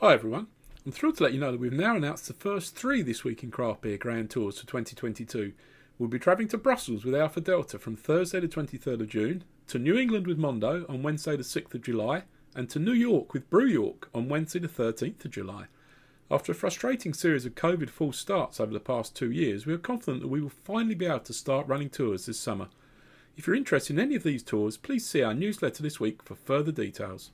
Hi everyone. I'm thrilled to let you know that we've now announced the first three This Week in Craft Beer Grand Tours for 2022. We'll be travelling to Brussels with Alpha Delta from Thursday the 23rd of June, to New England with Mondo on Wednesday the 6th of July, and to New York with Brew York on Wednesday the 13th of July. After a frustrating series of COVID false starts over the past two years, we are confident that we will finally be able to start running tours this summer. If you're interested in any of these tours, please see our newsletter this week for further details.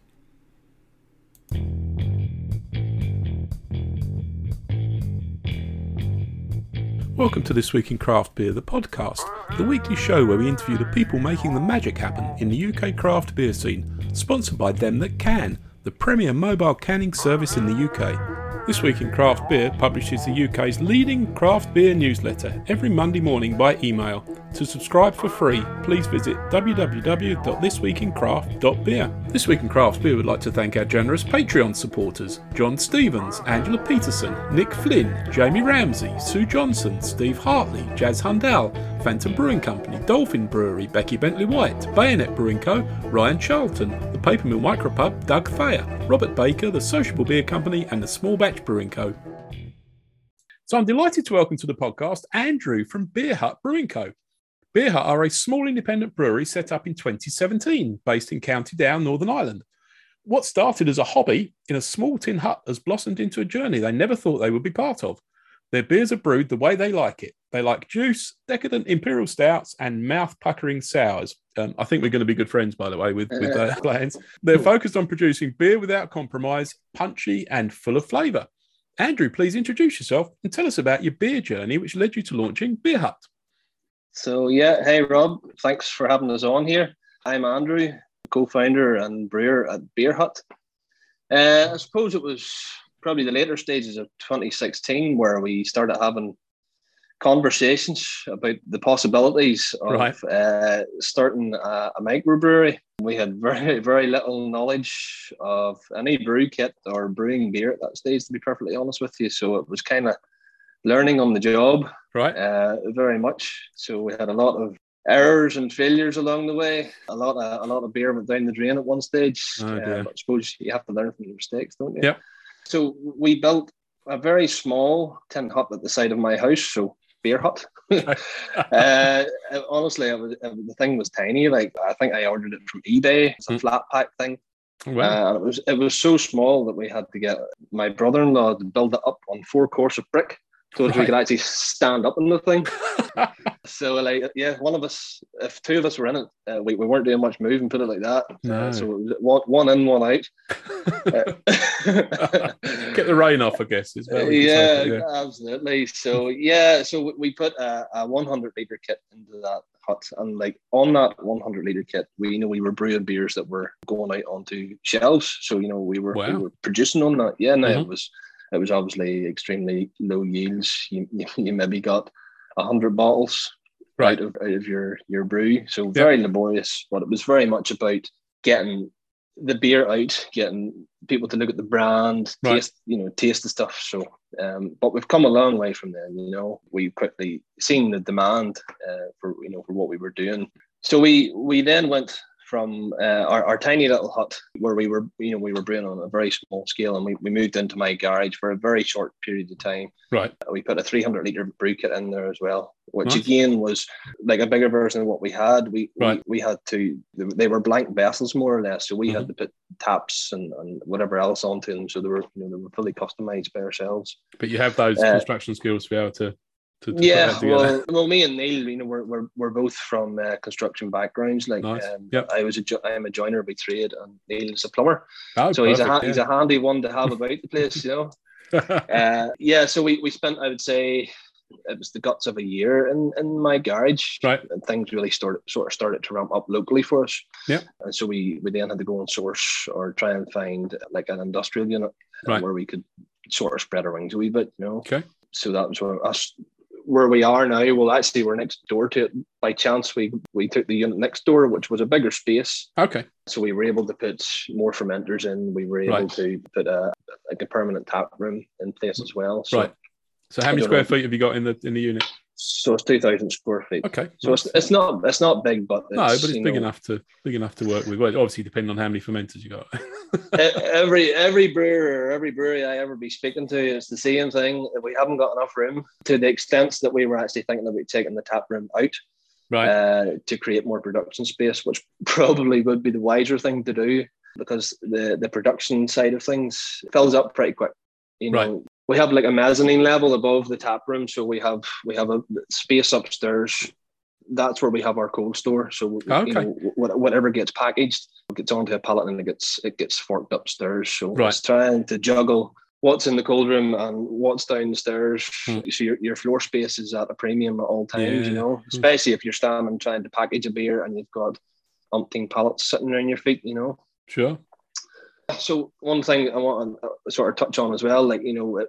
Welcome to This Week in Craft Beer, the podcast, the weekly show where we interview the people making the magic happen in the UK craft beer scene, sponsored by Them That Can, the premier mobile canning service in the UK. This Week in Craft Beer publishes the UK's leading craft beer newsletter every Monday morning by email. To subscribe for free, please visit www.thisweekincraft.beer. This Week in Craft Beer would like to thank our generous Patreon supporters John Stevens, Angela Peterson, Nick Flynn, Jamie Ramsey, Sue Johnson, Steve Hartley, Jazz Hundal, Phantom Brewing Company, Dolphin Brewery, Becky Bentley White, Bayonet Brewing Co., Ryan Charlton, the Papermill Micropub, Doug Thayer, Robert Baker, the Sociable Beer Company, and the Small Batch Brewing Co. So I'm delighted to welcome to the podcast Andrew from Beer Hut Brewing Co. Beer Hut are a small independent brewery set up in 2017, based in County Down, Northern Ireland. What started as a hobby in a small tin hut has blossomed into a journey they never thought they would be part of. Their beers are brewed the way they like it. They like juice, decadent imperial stouts, and mouth puckering sours. Um, I think we're going to be good friends, by the way, with, with uh, plans. They're focused on producing beer without compromise, punchy, and full of flavour. Andrew, please introduce yourself and tell us about your beer journey, which led you to launching Beer Hut. So, yeah, hey, Rob, thanks for having us on here. I'm Andrew, co founder and brewer at Beer Hut. Uh, I suppose it was probably the later stages of 2016 where we started having conversations about the possibilities of Right. uh, starting a, a microbrewery. We had very, very little knowledge of any brew kit or brewing beer at that stage, to be perfectly honest with you. So it was kind of learning on the job, Right? uh, very much. So we had a lot of errors and failures along the way. A lot of a lot of beer went down the drain at one stage. Oh, Uh, but I suppose you have to learn from your mistakes, don't you? Yep. So we built a very small tin hut at the side of my house. So beer hut. uh, honestly, it was, it, the thing was tiny. Like I think I ordered it from eBay. It's a Mm. flat pack thing. Wow. Uh, and it was it was so small that we had to get my brother-in-law to build it up on four course of brick so that we could actually stand up in the thing. so like yeah, one of us, if two of us were in it, uh, we, we weren't doing much moving, put it like that. No. Uh, so one, one in, one out. Get the rain off, I guess. Is where we can yeah, yeah. absolutely. So yeah, so we- put a, a 100 liter kit into that hut, and like on that 100 liter kit, we you know we were brewing beers that were going out onto shelves. So you know we were we were producing on that. Yeah, no, Mhm. it was it was obviously extremely low yields. You, you, maybe got hundred bottles Right. out of out of your your brew. So very laborious, but it was very much about getting the beer out, getting people to look at the brand, Right. taste, you know, taste the stuff. So, um, but we've come a long way from then. You know, we quickly seen the demand uh, for you know for what we were doing. So we we then went from uh, our, our tiny little hut where we were you know we were brewing on a very small scale and we, we moved into my garage for a very short period of time Right. we put a 300 liter brew kit in there as well, which Nice. again was like a bigger version of what we had. We Right. we, we had to they were blank vessels more or less, so we Mm-hmm. had to put taps and, and whatever else onto them, so they were you know they were fully customized by ourselves. But you have those Uh, construction skills to be able to. To, to yeah, well, well, me and Neil, you know, we're we're, we're both from uh, construction backgrounds. Like, Nice. um, Yep. I was a jo- I'm a joiner by trade, and Neil is a plumber, Oh, so he's a ha- perfect, he's a handy one to have about the place, you know. yeah. uh, yeah, so we, we spent, I would say, it was the guts of a year in, in my garage. Right. And things really started sort of started to ramp up locally for us. Yeah. And so we, we then had to go and source or try and find like an industrial unit Right. where we could sort of spread our wings a wee bit, you know. Okay. So that was where us where we are now. Well, actually, we're next door to it. By chance, we we took the unit next door, which was a bigger space. okay. So we were able to put more fermenters in. We were able Right. to put a like a permanent tap room in place as well. So Right. So how many square know. feet have you got in the in the unit? So it's two thousand square feet. Okay. So it's, it's not it's not big, but no, but it's big know, enough to big enough to work with. Well, obviously, depending on how many fermenters you got. every every brewer, every brewery I ever be speaking to, it's the same thing. We haven't got enough room to the extent that we were actually thinking about taking the tap room out right. uh, to create more production space, which probably would be the wiser thing to do because the the production side of things fills up pretty quick. You know, Right. We have like a mezzanine level above the tap room, so we have we have a space upstairs. That's where we have our cold store. So Okay. you know, whatever gets packaged gets onto a pallet and it gets it gets forked upstairs. So Right. it's trying to juggle what's in the cold room and what's down the stairs. Hmm. So your, your floor space is at a premium at all times, you Yeah. know, especially if you're standing trying to package a beer and you've got umpteen pallets sitting around your feet, you know. Sure. So one thing I want to sort of touch on as well, like you know,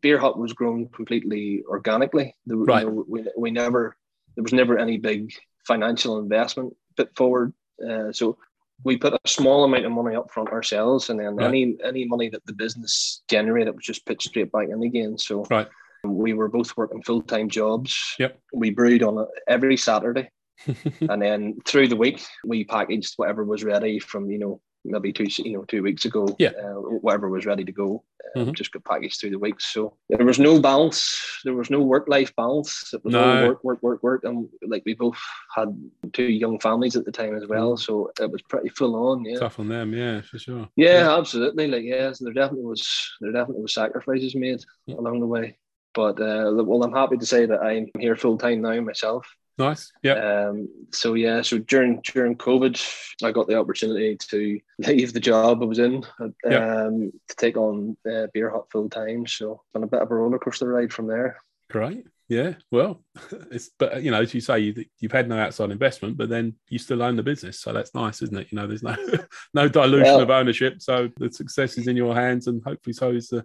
Beer Hut was grown completely organically. The, you Right. know, we, we never there was never any big financial investment put forward. Uh, so we put a small amount of money up front ourselves, and then Right. any any money that the business generated was just put straight back in again. So Right. we were both working full time jobs. Yep. We brewed on it every Saturday and then through the week we packaged whatever was ready from you know maybe two you know two weeks ago Yeah. uh, whatever was ready to go um, Mhm. just got packaged through the week so there was no balance there was no work life balance it was all No. work work work work and like we both had two young families at the time as well so it was pretty full on yeah Tough on them, yeah, for sure. yeah, absolutely. Like, yeah, so there definitely was there definitely was sacrifices made Yeah. along the way. But uh, well, I'm happy to say that I'm here full time now myself. Nice. Yeah. Um, so yeah, so during during COVID, I got the opportunity to leave the job I was in um, Yeah. to take on uh, Beer Hut full time. So been a bit of a roller coaster ride from there. Great. Yeah. Well, it's but you know, as you say, you, you've had no outside investment, but then you still own the business, so that's nice, isn't it? You know, there's no no dilution Well- of ownership, so the success is in your hands, and hopefully, so is the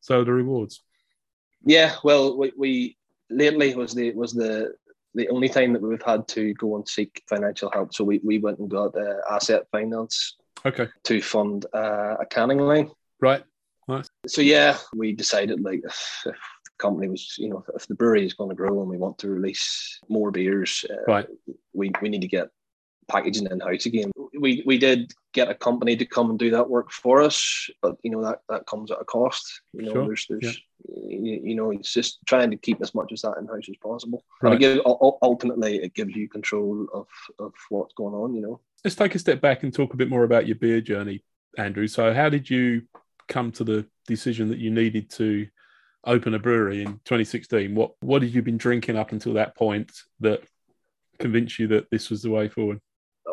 so are the rewards. Yeah, well, we, we lately was the was the the only time that we've had to go and seek financial help. So we, we went and got uh, asset finance Okay. to fund uh, a canning line. Right. Nice. So yeah, we decided like if, if the company was, you know, if the brewery is going to grow and we want to release more beers, uh, Right. we we need to get packaging in house again. We we did get a company to come and do that work for us, but you know that that comes at a cost. You know, Sure, there's there's you, you know it's just trying to keep as much as that in house as possible. Right. And ul- ultimately, it gives you control of of what's going on. You know. Let's take a step back and talk a bit more about your beer journey, Andrew. So, how did you come to the decision that you needed to open a brewery in 2016? What what had you been drinking up until that point that convinced you that this was the way forward?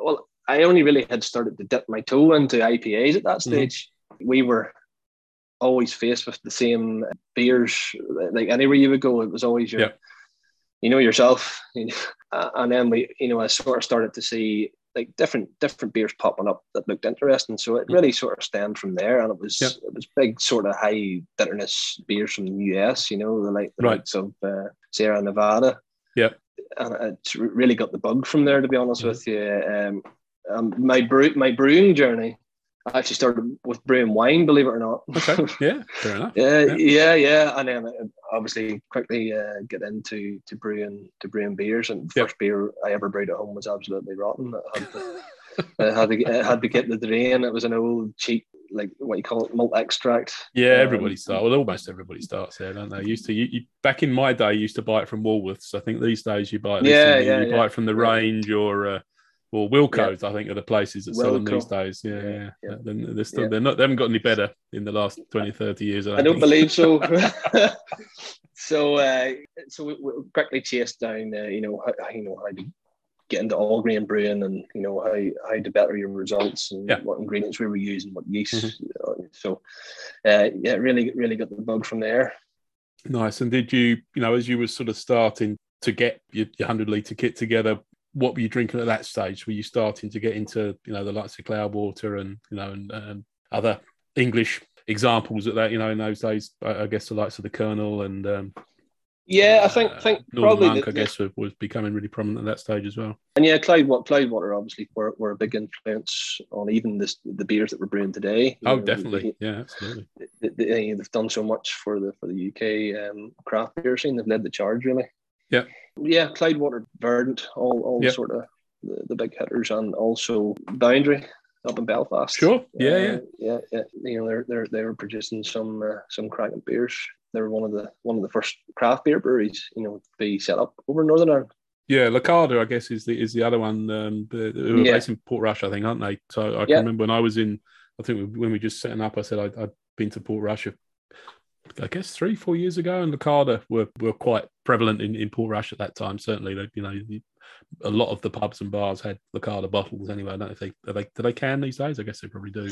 Well, I only really had started to dip my toe into IPAs at that Mhm. stage. We were always faced with the same beers. Like anywhere you would go, it was always your, Yeah. you know, yourself. You know, and then we, you know, I sort of started to see like different different beers popping up that looked interesting. So it Mhm. really sort of stemmed from there, and it was Yep. it was big sort of high bitterness beers from the US. You know, the like the Right. likes of uh, Sierra Nevada. Yep. And it's really got the bug from there. To be honest Mhm. with you, um, um, my brew my brewing journey I actually started with brewing wine. Believe it or not. Okay. Yeah. Fair enough. yeah, Yeah. yeah, yeah, and then uh, obviously quickly uh, get into to brewing to brewing beers. And the Yep. first beer I ever brewed at home was absolutely rotten. It had to, it had to, it had to get the drain. It was an old cheap like what you call it malt extract. Yeah, Um, everybody starts. Well, almost everybody starts there, don't they? Used to you, you back in my day, you used to buy it from Woolworths. I think these days you buy it. Yeah, you yeah, buy it from the range or uh, or Wilko's. I think are the places that sell them these days. Yeah, yeah. Yeah, yeah. They're, still Yeah. they're not. They haven't got any better in the last 20, 30 years. I don't think. believe so. so, uh, so we, we quickly chased down, uh, you know, how, you know how to get into all grain brewing, and you know how how to better your results, and Yeah. what ingredients we were using, what yeast. Mhm. So, uh, yeah, really, really got the bug from there. Nice. And did you, you know, as you were sort of starting to get your, your hundred liter kit together, what were you drinking at that stage? Were you starting to get into, you know, the likes of Cloudwater and you know and, and other English examples of that? You know, in those days, I, I guess the likes of the Kernel and um, Yeah, I think uh, think probably Monk, the- I guess, was, was becoming really prominent at that stage as well. And yeah, Cloudwater, Cloudwater obviously were, were a big influence on even this, the beers that we're brewing today. You Oh, know, definitely. Yeah, absolutely. They, they, they've done so much for the for the UK um, craft beer scene. They've led the charge really. Yeah. Yeah, Cloudwater, Verdant, all, all sort of the, the big hitters, and also Boundary up in Belfast. Sure. Yeah, Uh, yeah. yeah, yeah. You know, they're, they're they were producing some uh, some cracking beers. They were one of the one of the first craft beer breweries, you know, to be set up over in Northern Ireland. Yeah, Lacada, I guess, is the is the other one. Um, who are Yeah. based in Portrush, I think, aren't they? So I can Yeah. remember when I was in. I think when we just setting up, I said I'd, I'd been to Portrush. I guess three, four years ago, and Lacada were were quite prevalent in, in Portrush at that time. Certainly, they, you know, the- a lot of the pubs and bars had Lacada bottles anyway. I don't know if they are they do they can these days. I guess they probably do.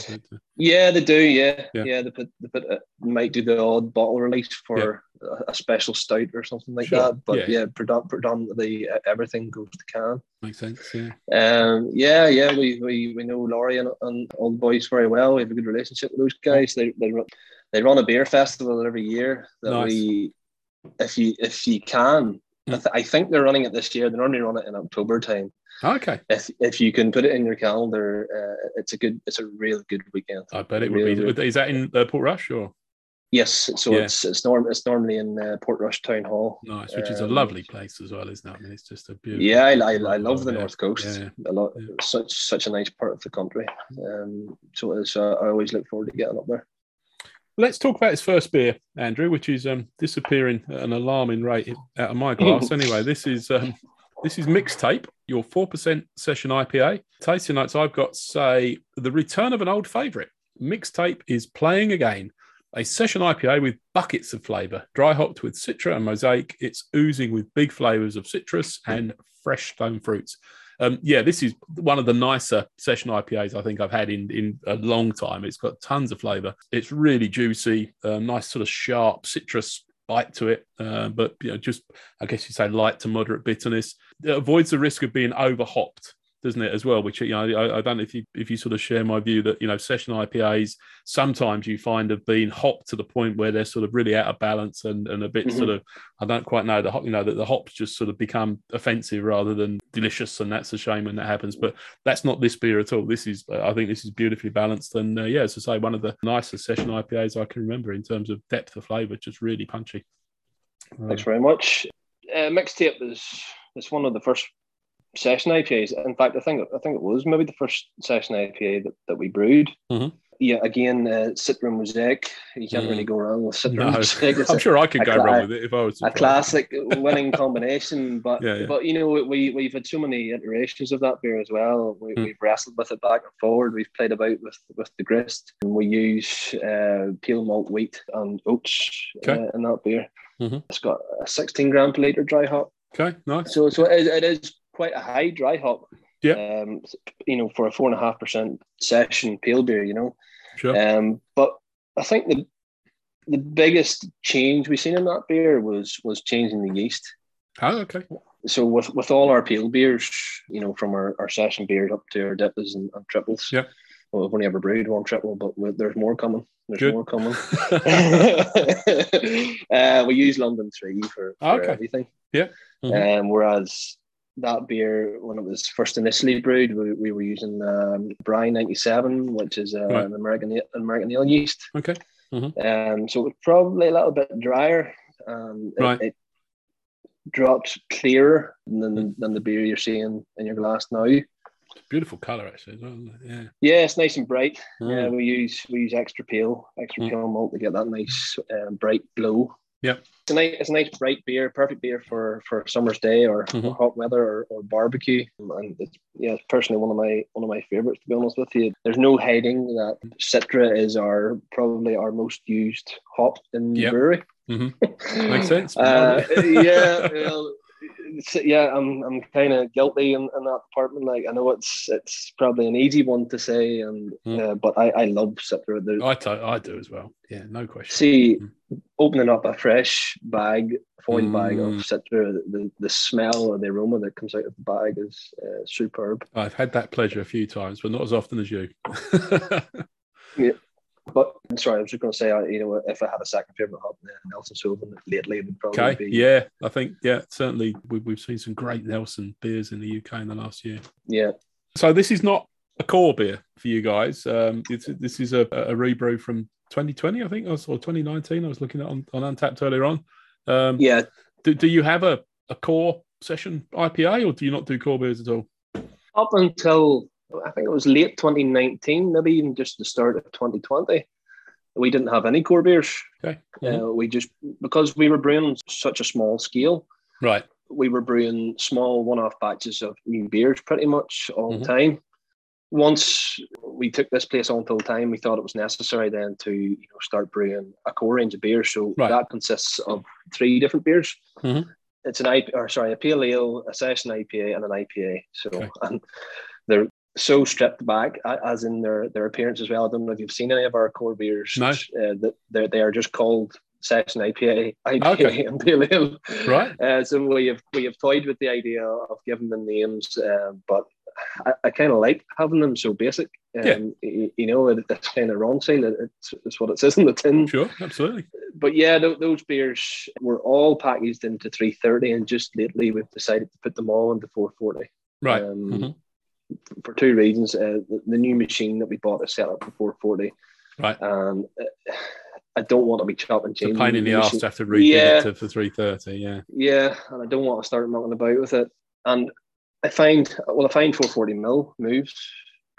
Yeah, they do. Yeah, Yeah. yeah. they put they put uh, might do the odd bottle release for a, a special stout or something like Sure. that. But Yeah. yeah, predom- predominantly uh, everything goes to can. makes sense. Yeah. Um, yeah, yeah, we, we, we know Laurie and, and Old Boys very well. We have a good relationship with those guys. They they run, they run a beer festival every year that Nice. we, if you if you can, I, Mm. th- I think they're running it this year. They normally run it in October time. Okay. If if you can put it in your calendar, uh, it's a good, it's a real good weekend. I bet it would be. really- Is that in uh, Portrush or Yes, so Yeah. it's it's norm it's normally in uh, Portrush Town Hall. nice? Which is a Um, lovely place as well, isn't it? I mean, it's just a beautiful. Yeah, I, I, I love the Yeah. North Coast. Yeah. A lot, Yeah. such such a nice part of the country. Um, so it's, uh, I always look forward to getting up there. Let's talk about his first beer, Andrew, which is um, disappearing at an alarming rate out of my glass. anyway, this is um, this is mixtape, your four percent session IPA. Tasting notes I've got say the return of an old favourite. Mixtape is playing again. A session IPA with buckets of flavour, dry hopped with Citra and Mosaic. It's oozing with big flavours of citrus and fresh stone fruits. Um, yeah, this is one of the nicer session IPAs I think I've had in in a long time. It's got tons of flavour. It's really juicy, uh, nice sort of sharp citrus bite to it, uh, but you know, just I guess you say light to moderate bitterness. It avoids the risk of being over hopped, doesn't it as well? Which you know, I, I don't know if you if you sort of share my view that you know session IPAs sometimes you find have been hopped to the point where they're sort of really out of balance and, and a bit Mhm. sort of I don't quite know the hop, you know that the hops just sort of become offensive rather than delicious, and that's a shame when that happens. But that's not this beer at all. This is I think this is beautifully balanced, and uh, yeah, as I say, one of the nicest session IPAs I can remember in terms of depth of flavour, just really punchy. Thanks very much. Uh, mixtape is is one of the first session IPAs. In fact, I think I think it was maybe the first session IPA that, that we brewed. Mhm. Yeah, again, uh, Citra Mosaic. You can't Mm. really go wrong with Citra No, Mosaic. It's I'm a- sure I could go cla- wrong with it if I was to a classic winning combination. But Yeah, yeah. but you know we we've had so many iterations of that beer as well. We, Mm. We've wrestled with it back and forward. We've played about with with the grist. And we use uh, pale malt wheat and oats Okay. uh, in that beer. Mhm. It's got a 16 gram per liter dry hop. Okay, nice. So so it, it is quite a high dry hop. Yeah. Um, you know, for a four and a half percent session pale beer, you know. Sure. Um, but I think the the biggest change we've seen in that beer was was changing the yeast. Oh, okay. So with with all our pale beers, you know, from our, our session beers up to our dippers and, and triples. Yep. Well, we've only ever brewed one triple, but we, there's more coming. There's Good. more coming. uh, we use London Three for, for Okay. everything. Yeah. Mhm. Um, whereas that beer, when it was first initially brewed, we, we were using um, Bry 97, which is uh, Right. an American American ale yeast. okay. Um, so it was probably a little bit drier. Um, Right. it dropped clearer than, than the beer you're seeing in your glass now. Beautiful colour, actually. well. Yeah. Yeah, it's nice and bright. Yeah, Mm. we use we use extra pale, extra Mm. pale malt to get that nice um, bright glow. Yep. It's a nice, it's a nice bright beer, perfect beer for for summer's day or, Mhm. or hot weather or, or barbecue. And it's, yeah, it's personally one of my one of my favorites. To be honest with you, there's no hiding that Citra is our probably our most used hop in the Yep. brewery. Mhm. Makes sense. Uh, yeah, well, yeah, I'm I'm kind of guilty in, in that department. Like I know it's it's probably an easy one to say, and Mm. uh, but I I love Citra. There's, I, to- I do as well. Yeah, no question. see, Mm. opening up a fresh bag, foil bag of Mm. Citra, the the smell or the aroma that comes out of the bag is uh, superb. I've had that pleasure a few times, but not as often as you. But sorry, I was just going to say, I, you know, if I had a second favorite hop, then Nelson Sauvin lately would probably okay. be Yeah, I think, yeah, certainly we, we've seen some great Nelson beers in the UK in the last year. yeah. So this is not a core beer for you guys. Um, it's, this is a, a rebrew from 2020, I think, or or 2019. I was looking at on, on Untappd earlier on. Um, Yeah, do, do you have a a core session IPA, or do you not do core beers at all? Up until I think it was late 2019, maybe even just the start of 2020, we didn't have any core beers. Okay. Uh, we just because we were brewing such a small scale. Right. We were brewing small one-off batches of new beers pretty much all Mhm. the time. Once we took this place on full time, we thought it was necessary then to you know start brewing a core range of beers. So Right. that consists of three different beers. Mhm. It's an IP, or sorry, a pale ale, a session IPA, and an IPA. So Okay. and they're so stripped back, as in their their appearance as well. I don't know if you've seen any of our core beers. No. Uh, that they're they are just called session IPA, IPA, Okay. and pale ale. Right. Uh, so we have we have toyed with the idea of giving them names, uh, but I, I kind of like having them so basic. Um, Yeah. you know, it, it's kind of wrong sale. It, it's, it's what it says in the tin. Sure. Absolutely. But yeah, th- those beers were all packaged into 330, and just lately we've decided to put them all into 440 Right. um, Mhm. For two reasons. Uh, the, the new machine that we bought is set up for 440. Right. And uh, I don't want to be chopping changing. pain in the arse to have to rebuild Yeah. it for three thirty. Yeah. Yeah, and I don't want to start mucking about with it. And I find, well, I find 440 mil moves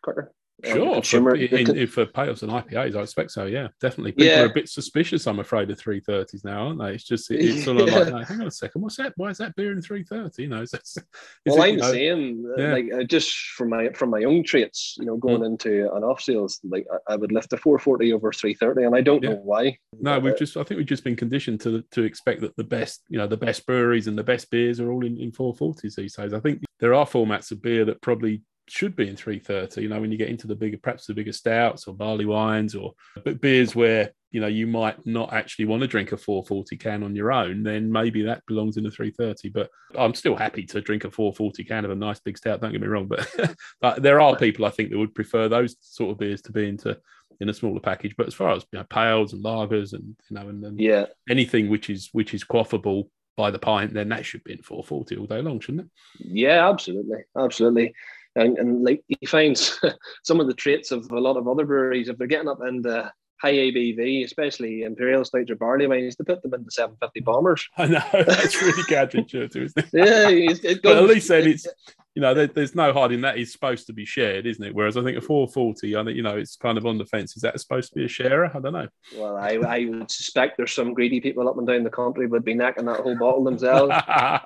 quicker. Uh, Sure. consumer, for, in, in, for pales and IPAs, I expect so. Yeah, definitely. People Yeah. are a bit suspicious. I'm afraid of three thirties now, aren't they? It's just it- it's sort of Yeah. like, no, hang on a second, what's that? Why is that beer in three thirty? You know, is, that, is well, it, I'm know- same. uh, yeah. Like uh, just from my from my own traits, you know, going Mm. into an off sales, like I, I would lift a 440 over 330, and I don't know why. No, we've just I think we've just been conditioned to to expect that the best, you know, the best breweries and the best beers are all in, in 440s these days. I think there are formats of beer that probably should be in 330, you know, when you get into the bigger perhaps the bigger stouts or barley wines or but beers where, you know, you might not actually want to drink a 440 can on your own, then maybe that belongs in a 330. But I'm still happy to drink a 440 can of a nice big stout, don't get me wrong. But but there are people I think that would prefer those sort of beers to be into in a smaller package. But as far as you know, pales and lagers and you know, and, and yeah, anything which is which is quaffable by the pint, then that should be in 440 all day long, shouldn't it? yeah, absolutely, absolutely. And, and like he finds some of the traits of a lot of other breweries, if they're getting up into high ABV, especially imperial stouts or barley wines, to put them into 750 bombers. I know that's really counterintuitive, isn't it? Yeah, it, it But at least then it's you know there, there's no hiding that is supposed to be shared, isn't it? Whereas I think a 440, I think you know it's kind of on the fence. Is that supposed to be a sharer? I don't know. Well, I, I would suspect there's some greedy people up and down the country would be necking that whole bottle themselves. yeah,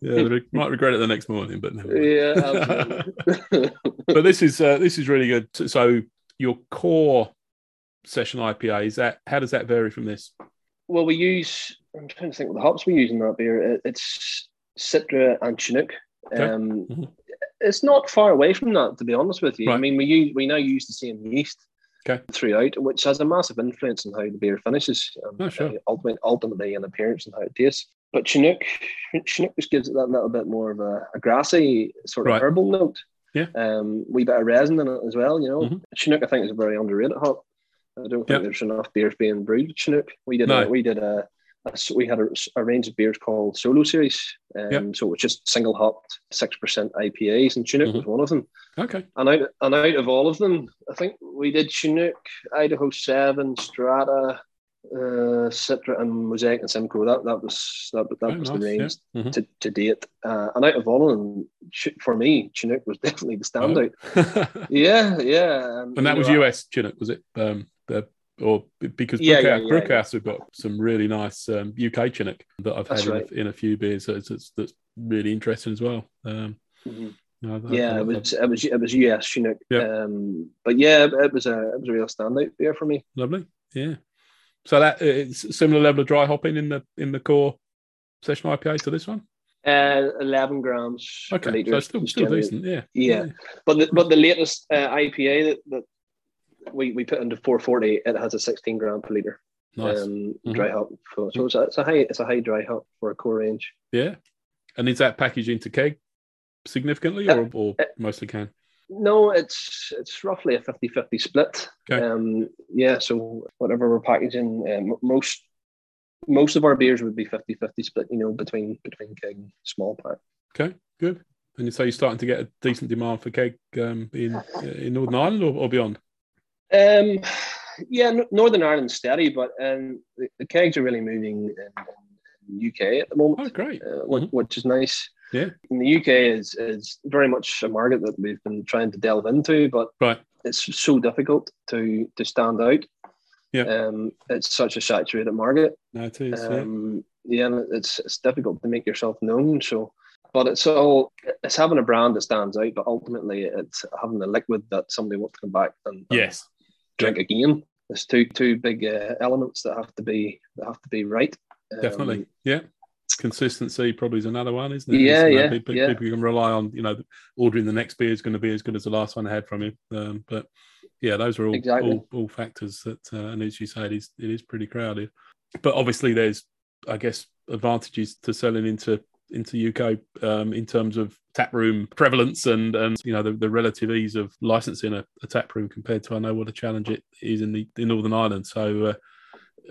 they might regret it the next morning, but never mind. yeah, but this is uh, this is really good. So your core session IPA is that how does that vary from this? well, we use. I'm trying to think what the hops we use in that beer. It's Citra and Chinook. Okay. Um, Mhm. It's not far away from that, to be honest with you. I mean, we use we now use the same yeast Okay. throughout, which has a massive influence on how the beer finishes. Um, Oh, sure. uh, ultimately, ultimately, in appearance and how it tastes. But Chinook, Chinook just gives it that little bit more of a, a grassy sort of Right. herbal note. Yeah. Um, wee bit of resin in it as well. You know, Mhm. Chinook I think is a very underrated hop. I don't think Yep. there's enough beers being brewed Chinook. We did No. a, we did a, a we had a, a range of beers called Solo Series. Um, Yep. So it's just single hopped six percent IPAs, and Chinook Mhm. was one of them. Okay, And out and out of all of them, I think we did Chinook, Idaho Seven, Strata, uh, Citra, and Mosaic and Simcoe. That that was that, that Very was nice, the yeah. range Mhm. to, to date. Uh, and out of all of them, for me, Chinook was definitely the standout. Oh. Yeah, yeah. and that was know, US Chinook, was it? Um, the or because Yeah, Brookhouse, yeah, yeah, Brookhouse have got some really nice um, UK Chinook that I've That's had in, right. a, in a few beers. That's, that's, that's really interesting as well. Um, Mhm. no, I- Yeah, it was it was it was US Chinook. Yep. Um, but yeah, it was a it was a real standout beer for me. lovely. Yeah. So that it's a similar level of dry hopping in the in the core session IPA to this one. Uh, eleven grams Okay, so still still decent. Yeah. Yeah. But the, but the latest uh, IPA that, that we, we put into 440, it has a 16 gram per liter Nice. um, Mhm. dry hop. So, so it's, a, it's a high it's a high dry hop for a core range. yeah. And is that packaged into keg significantly Uh, or, or mostly can? No, it's it's roughly a 50-50 split. Okay. Um, yeah, so whatever we're packaging, um, most most of our beers would be 50-50 split, you know, between between keg and small pack. Okay, good. And you say you're starting to get a decent demand for keg um, in in Northern Ireland or, or beyond? Um, yeah, Northern Ireland's steady, but um, the, the kegs are really moving in, in the UK at the moment. Oh, great. Uh, which, mm-hmm. which, is nice. Yeah. In the UK is is very much a market that we've been trying to delve into, but right. it's so difficult to to stand out. Yeah. Um, it's such a saturated market. No, it is. Um, yeah. yeah, it's it's difficult to make yourself known. So but it's all it's having a brand that stands out, but ultimately it's having a liquid that somebody wants to come back and, and yes drink again. There's two two big uh, elements that have to be that have to be right. Definitely, um, yeah. Consistency probably is another one, isn't it? Yeah, yeah, people, yeah. People can rely on you know ordering the next beer is going to be as good as the last one I had from you. Um, but yeah, those are all exactly. all, all, factors that, uh, and as you say, it is it is pretty crowded. But obviously, there's I guess advantages to selling into into UK um, in terms of tap room prevalence and and you know the, the relative ease of licensing a, a tap room compared to I know what a challenge it is in the in Northern Ireland. So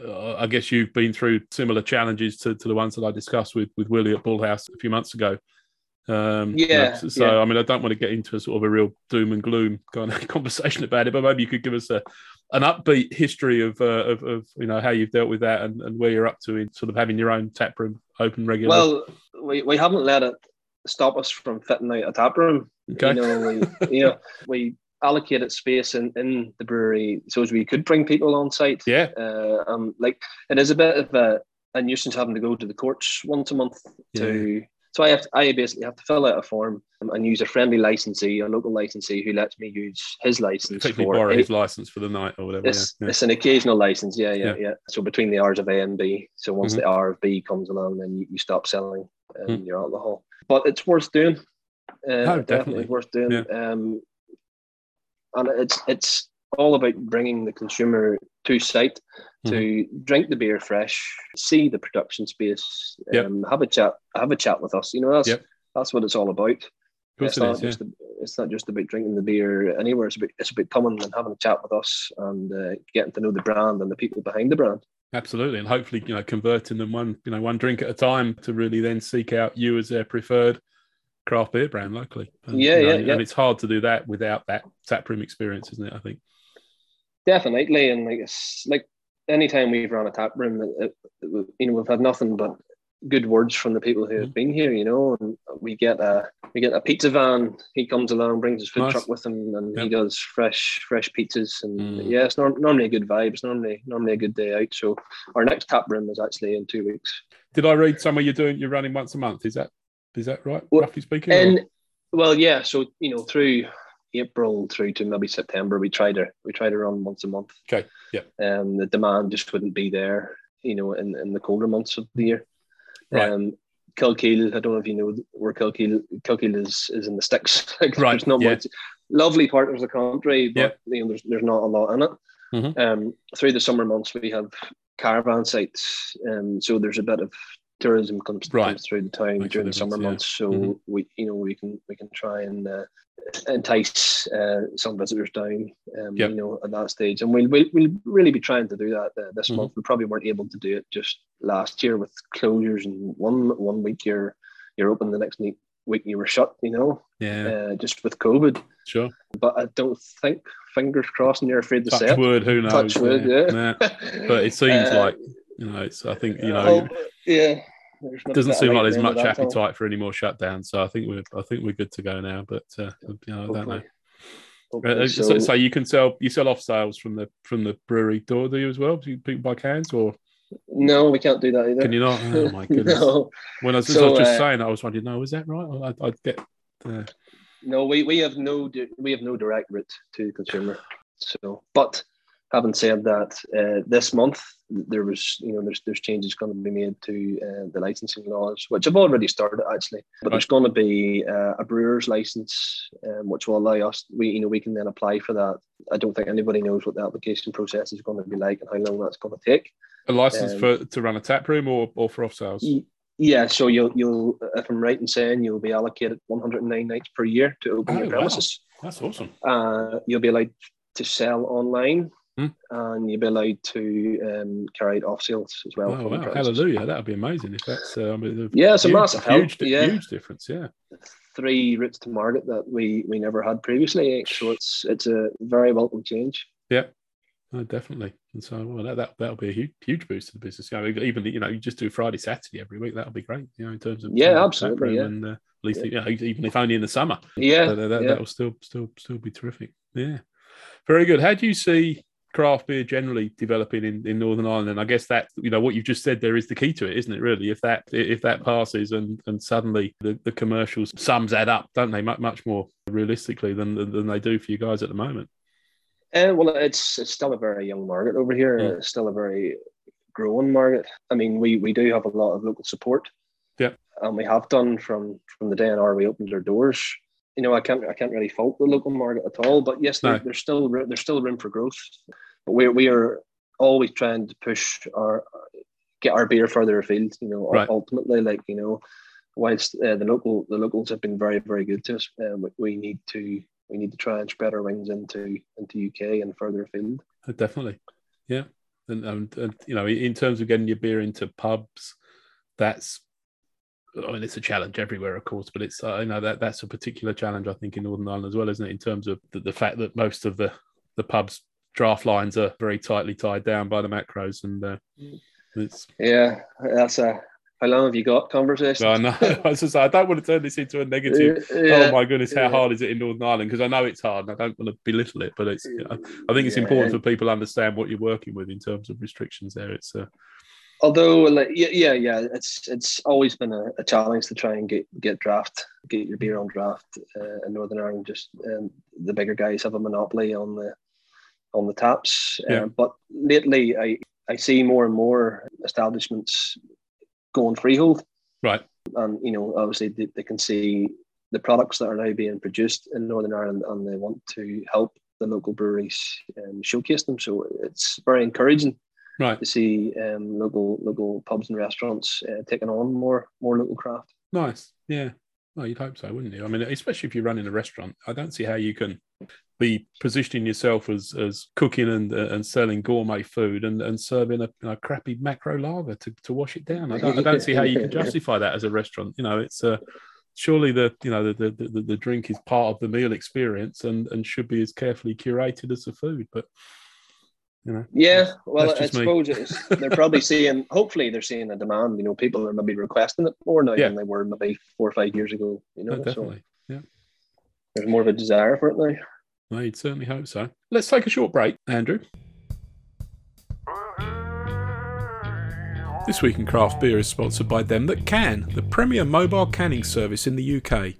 uh, I guess you've been through similar challenges to, to the ones that I discussed with with Willie at Bullhouse a few months ago. Um, yeah. You know, so yeah. I mean, I don't want to get into a sort of a real doom and gloom kind of conversation about it, but maybe you could give us a an upbeat history of, uh, of, of you know how you've dealt with that and, and where you're up to in sort of having your own tap room open regularly. Well, we, we haven't let it stop us from fitting out a tap room. Okay. You know, we, you know, we allocated space in, in the brewery so as we could bring people on site. Yeah. Uh, um, like it is a bit of a, a nuisance having to go to the courts once a month to Yeah. So I have to, I basically have to fill out a form and use a friendly licensee, a local licensee who lets me use his license Effectively for borrow his license for the night or whatever. it's, yeah. it's an occasional license, yeah, yeah, Yeah. yeah, So between the hours of A and B, so once Mhm. the hour of B comes along, then you, you stop selling um, Mm. your alcohol. But it's worth doing. Uh, Oh, definitely. definitely. worth doing. Um, and it's it's all about bringing the consumer to site to Mm-hmm. drink the beer fresh, see the production space, Yep. um, have a chat, have a chat with us. You know, that's Yep. that's what it's all about. It's it not is, yeah. just it's not just about drinking the beer anywhere. It's about it's about coming and having a chat with us and uh, getting to know the brand and the people behind the brand. Absolutely, and hopefully, you know, converting them one, you know, one drink at a time to really then seek out you as their preferred craft beer brand locally. And, Yeah, you know, yeah, yeah. And it's hard to do that without that taproom experience, isn't it? I think. Definitely, and like it's like anytime we've run a tap room, it, it, you know, we've had nothing but good words from the people who have Mhm. been here. You know, and we get a we get a pizza van. He comes along, brings his food Nice. truck with him, and he does fresh fresh pizzas. And Mm. yeah, it's nor- normally a good vibe. It's normally normally a good day out. So our next tap room is actually in two weeks. Did I read somewhere you're doing you're running once a month? Is that is that right? Well, roughly speaking. or- And well, yeah. So you know, through April through to maybe September, we try to we try to run once a month. Okay, yeah. Um, the demand just wouldn't be there, you know, in, in the colder months of the year. Right. Um, Kilkeel, I don't know if you know where Kilkeel Kilkeel is is in the sticks. like, Right, There's not yeah. much. Lovely part of the country, but Yeah. you know, there's there's not a lot in it. Mhm. Um, through the summer months, we have caravan sites, um, so there's a bit of tourism comes, Right. comes through the time Makes during the summer yeah. months. So Mhm. we, you know, we can we can try and uh, entice uh, some visitors down, um, Yep. you know, at that stage. And we'll, we'll we'll really be trying to do that uh, this Mhm. month. We probably weren't able to do it just last year with closures and one one week you're you're open, the next week week you were shut. You know, yeah, uh, just with COVID. sure. But I don't think fingers crossed, and you're afraid to say Touch it. Who knows? Touch wood, yeah. Nah. But it seems Uh, like you know. It's. I think you know. oh, yeah. Doesn't seem like there's at the end much of that tunnel. appetite for any more shutdowns. So I think we're I think we're good to go now. But uh, you know, I don't know. Hopefully. Uh, so, So- so you can sell you sell off sales from the from the brewery door, do you as well? Do you people buy cans or no, we can't do that either. can you not? Oh my goodness! no, When I was, So, I was just uh, saying, I was wondering, no, is that right? I'd, I'd get. Uh, no, we, we have no we have no direct route to the consumer. So, but having said that, uh, this month there was you know there's there's changes going to be made to uh, the licensing laws, which have already started actually. But there's going to be uh, a brewer's license, um, which will allow us we you know we can then apply for that. I don't think anybody knows what the application process is going to be like and how long that's going to take. a license Um, for to run a tap room or, or for off sales? Yeah, so you'll you'll if I'm right in saying you'll be allocated 109 nights per year to open Oh, your wow. premises. That's awesome. Uh, you'll be allowed to sell online, Hmm. and you'll be allowed to um, carry out off sales as well. Oh wow, hallelujah! That would be amazing if that's. Uh, I mean, Yeah, it's a massive help, huge, yeah. huge difference. Yeah, Three routes to market that we we never had previously, so it's it's a very welcome change. No, definitely. And so, well, that, that that'll be a huge, huge boost to the business. You know, even you know, you just do Friday, Saturday every week. That'll be great. You know, in terms of yeah, absolutely. Yeah. And uh, at least you know, even if only in the summer. Yeah, that, that, yeah. will still still still be terrific. Yeah, very good. How do you see craft beer generally developing in, in Northern Ireland? And I guess that you know what you've just said there is the key to it, isn't it? Really, if that if that passes and and suddenly the, the commercials sums add up, don't they? Much much more realistically than than they do for you guys at the moment. Uh, well, it's it's still a very young market over here. Mm. It's still a very growing market. I mean, we we do have a lot of local support. Yeah, and we have done from from the day in our we opened our doors. You know, I can't I can't really fault the local market at all. But yes, there, No. there's still there's still room for growth. But we we are always trying to push our get our beer further afield. You know, Right. ultimately, like you know, whilst uh, the local the locals have been very very good to us, um, we, we need to we need to try and spread our wings into into UK and further afield. Uh, Definitely, yeah. And, and, and you know, in terms of getting your beer into pubs, that's I mean, it's a challenge everywhere, of course, but it's uh, you know that that's a particular challenge I think in Northern Ireland as well, isn't it? In terms of the, the fact that most of the the pubs draft lines are very tightly tied down by the macros, and uh, it's Yeah, that's a how long have you got conversation? I know. I was just, I don't want to turn this into a negative. Yeah, oh my goodness, how yeah. hard is it in Northern Ireland? Because I know it's hard, and I don't want to belittle it, but it's. You know, I think it's important for people to understand what you're working with in terms of restrictions. There, it's uh, Although, like, yeah, yeah, yeah, it's it's always been a, a challenge to try and get get draft, get your beer on draft uh, in Northern Ireland. Just um, the bigger guys have a monopoly on the on the taps. Yeah. Um, but lately, I I see more and more establishments going freehold. right. and you know obviously they, they can see the products that are now being produced in Northern Ireland and they want to help the local breweries um, showcase them so it's very encouraging Right. to see um, local local pubs and restaurants uh, taking on more more local craft Nice. Yeah. Well, you'd hope so, wouldn't you? I mean, especially if you're running a restaurant, I don't see how you can be positioning yourself as as cooking and uh, and selling gourmet food and, and serving a, a crappy macro lager to, to wash it down. I don't, I don't see how you can justify that as a restaurant. You know, it's uh, surely the you know the, the the the drink is part of the meal experience and and should be as carefully curated as the food. But you know, yeah well I suppose it's, they're probably seeing hopefully they're seeing a demand you know people are maybe requesting it more now Yeah. than they were maybe four or five years ago you know no, so definitely. Yeah. there's more of a desire for it now No, you'd certainly hope so. Let's take a short break, Andrew. This week in craft beer is sponsored by Them That Can, the premier mobile canning service in the UK.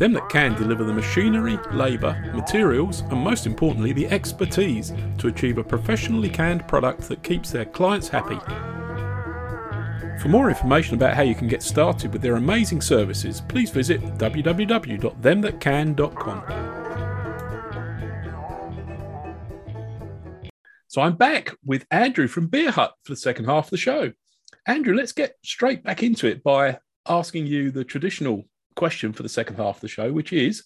Them That Can deliver the machinery, labour, materials, and most importantly, the expertise to achieve a professionally canned product that keeps their clients happy. For more information about how you can get started with their amazing services, please visit www.themthatcan.com. So I'm back with Andrew from Beer Hut for the second half of the show. Andrew, let's get straight back into it by asking you the traditional question for the second half of the show, which is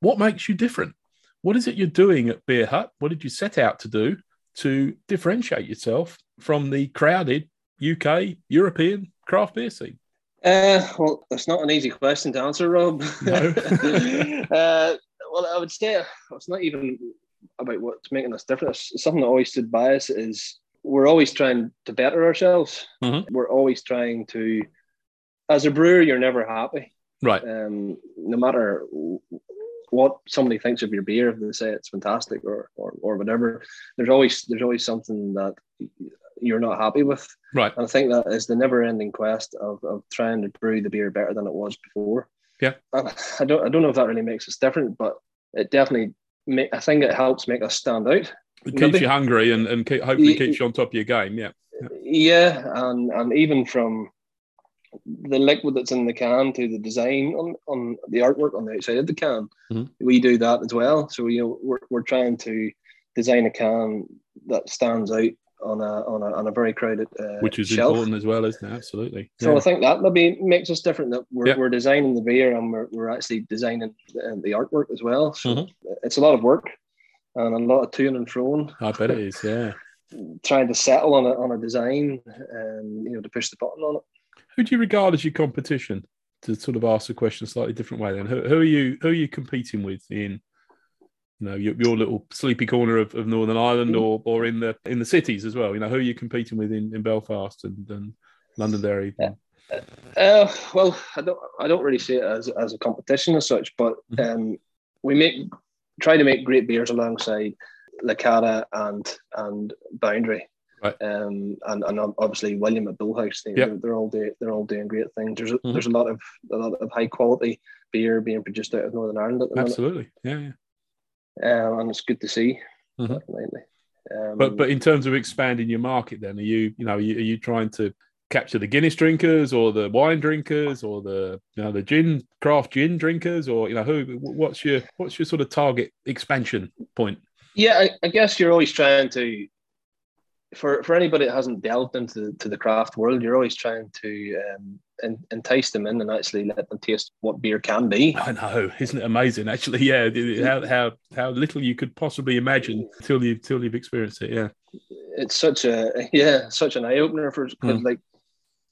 what makes you different? What is it you're doing at Beer Hut? What did you set out to do to differentiate yourself from the crowded UK, European craft beer scene? Uh, well, that's not an easy question to answer, Rob. No. uh, well, I would say it's not even about what's making us different. It's something that always stood by us is we're always trying to better ourselves. Mhm. We're always trying to, as a brewer, you're never happy. Right. Um, no matter what somebody thinks of your beer, if they say it's fantastic or, or, or whatever, there's always there's always something that you're not happy with. Right. And I think that is the never-ending quest of, of trying to brew the beer better than it was before. Yeah. And I don't I don't know if that really makes us different, but it definitely make, I think it helps make us stand out. It keeps Maybe- you hungry and, and keep, hopefully keeps you on top of your game. Yeah. Yeah, and and even from the liquid that's in the can to the design on, on the artwork on the outside of the can, Mhm. we do that as well. So you know we're, we're trying to design a can that stands out on a on a, on a very crowded uh, Which is shelf. important as well, isn't it? Absolutely. So Yeah. I think that maybe makes us different. That we're, Yeah. we're designing the beer and we're, we're actually designing the, the artwork as well. So Mhm. it's a lot of work and a lot of to and fro, I bet it is. Yeah. trying to settle on a on a design and you know to push the button on it. Who do you regard as your competition? To sort of ask the question a slightly different way, then, who, who are you? Who are you competing with in you know your, your little sleepy corner of, of Northern Ireland Mm. or or in the in the cities as well. You know who are you competing with in, in Belfast and, and Londonderry? Yeah. Uh, well, I don't I don't really see it as as a competition as such, but Mhm. um, we make try to make great beers alongside Lacada and and Boundary. Right. Um, and, and obviously William at Bullhouse, they, Yep. they're, they're all doing they're all doing great things. There's a, Mhm. there's a lot of a lot of high quality beer being produced out of Northern Ireland at the minute, Absolutely, yeah, yeah. um, and it's good to see. Mhm. Definitely. Um, But but in terms of expanding your market, then are you you know are you, are you trying to capture the Guinness drinkers or the wine drinkers or the you know the gin craft gin drinkers or you know who what's your what's your sort of target expansion point? Yeah, I, I guess you're always trying to, for for anybody that hasn't delved into to the craft world, you're always trying to um, en- entice them in and actually let them taste what beer can be. I know, isn't it amazing? Actually, yeah, how how how little you could possibly imagine till you till you've experienced it. Yeah, It's such a yeah, such an eye opener for Mm. like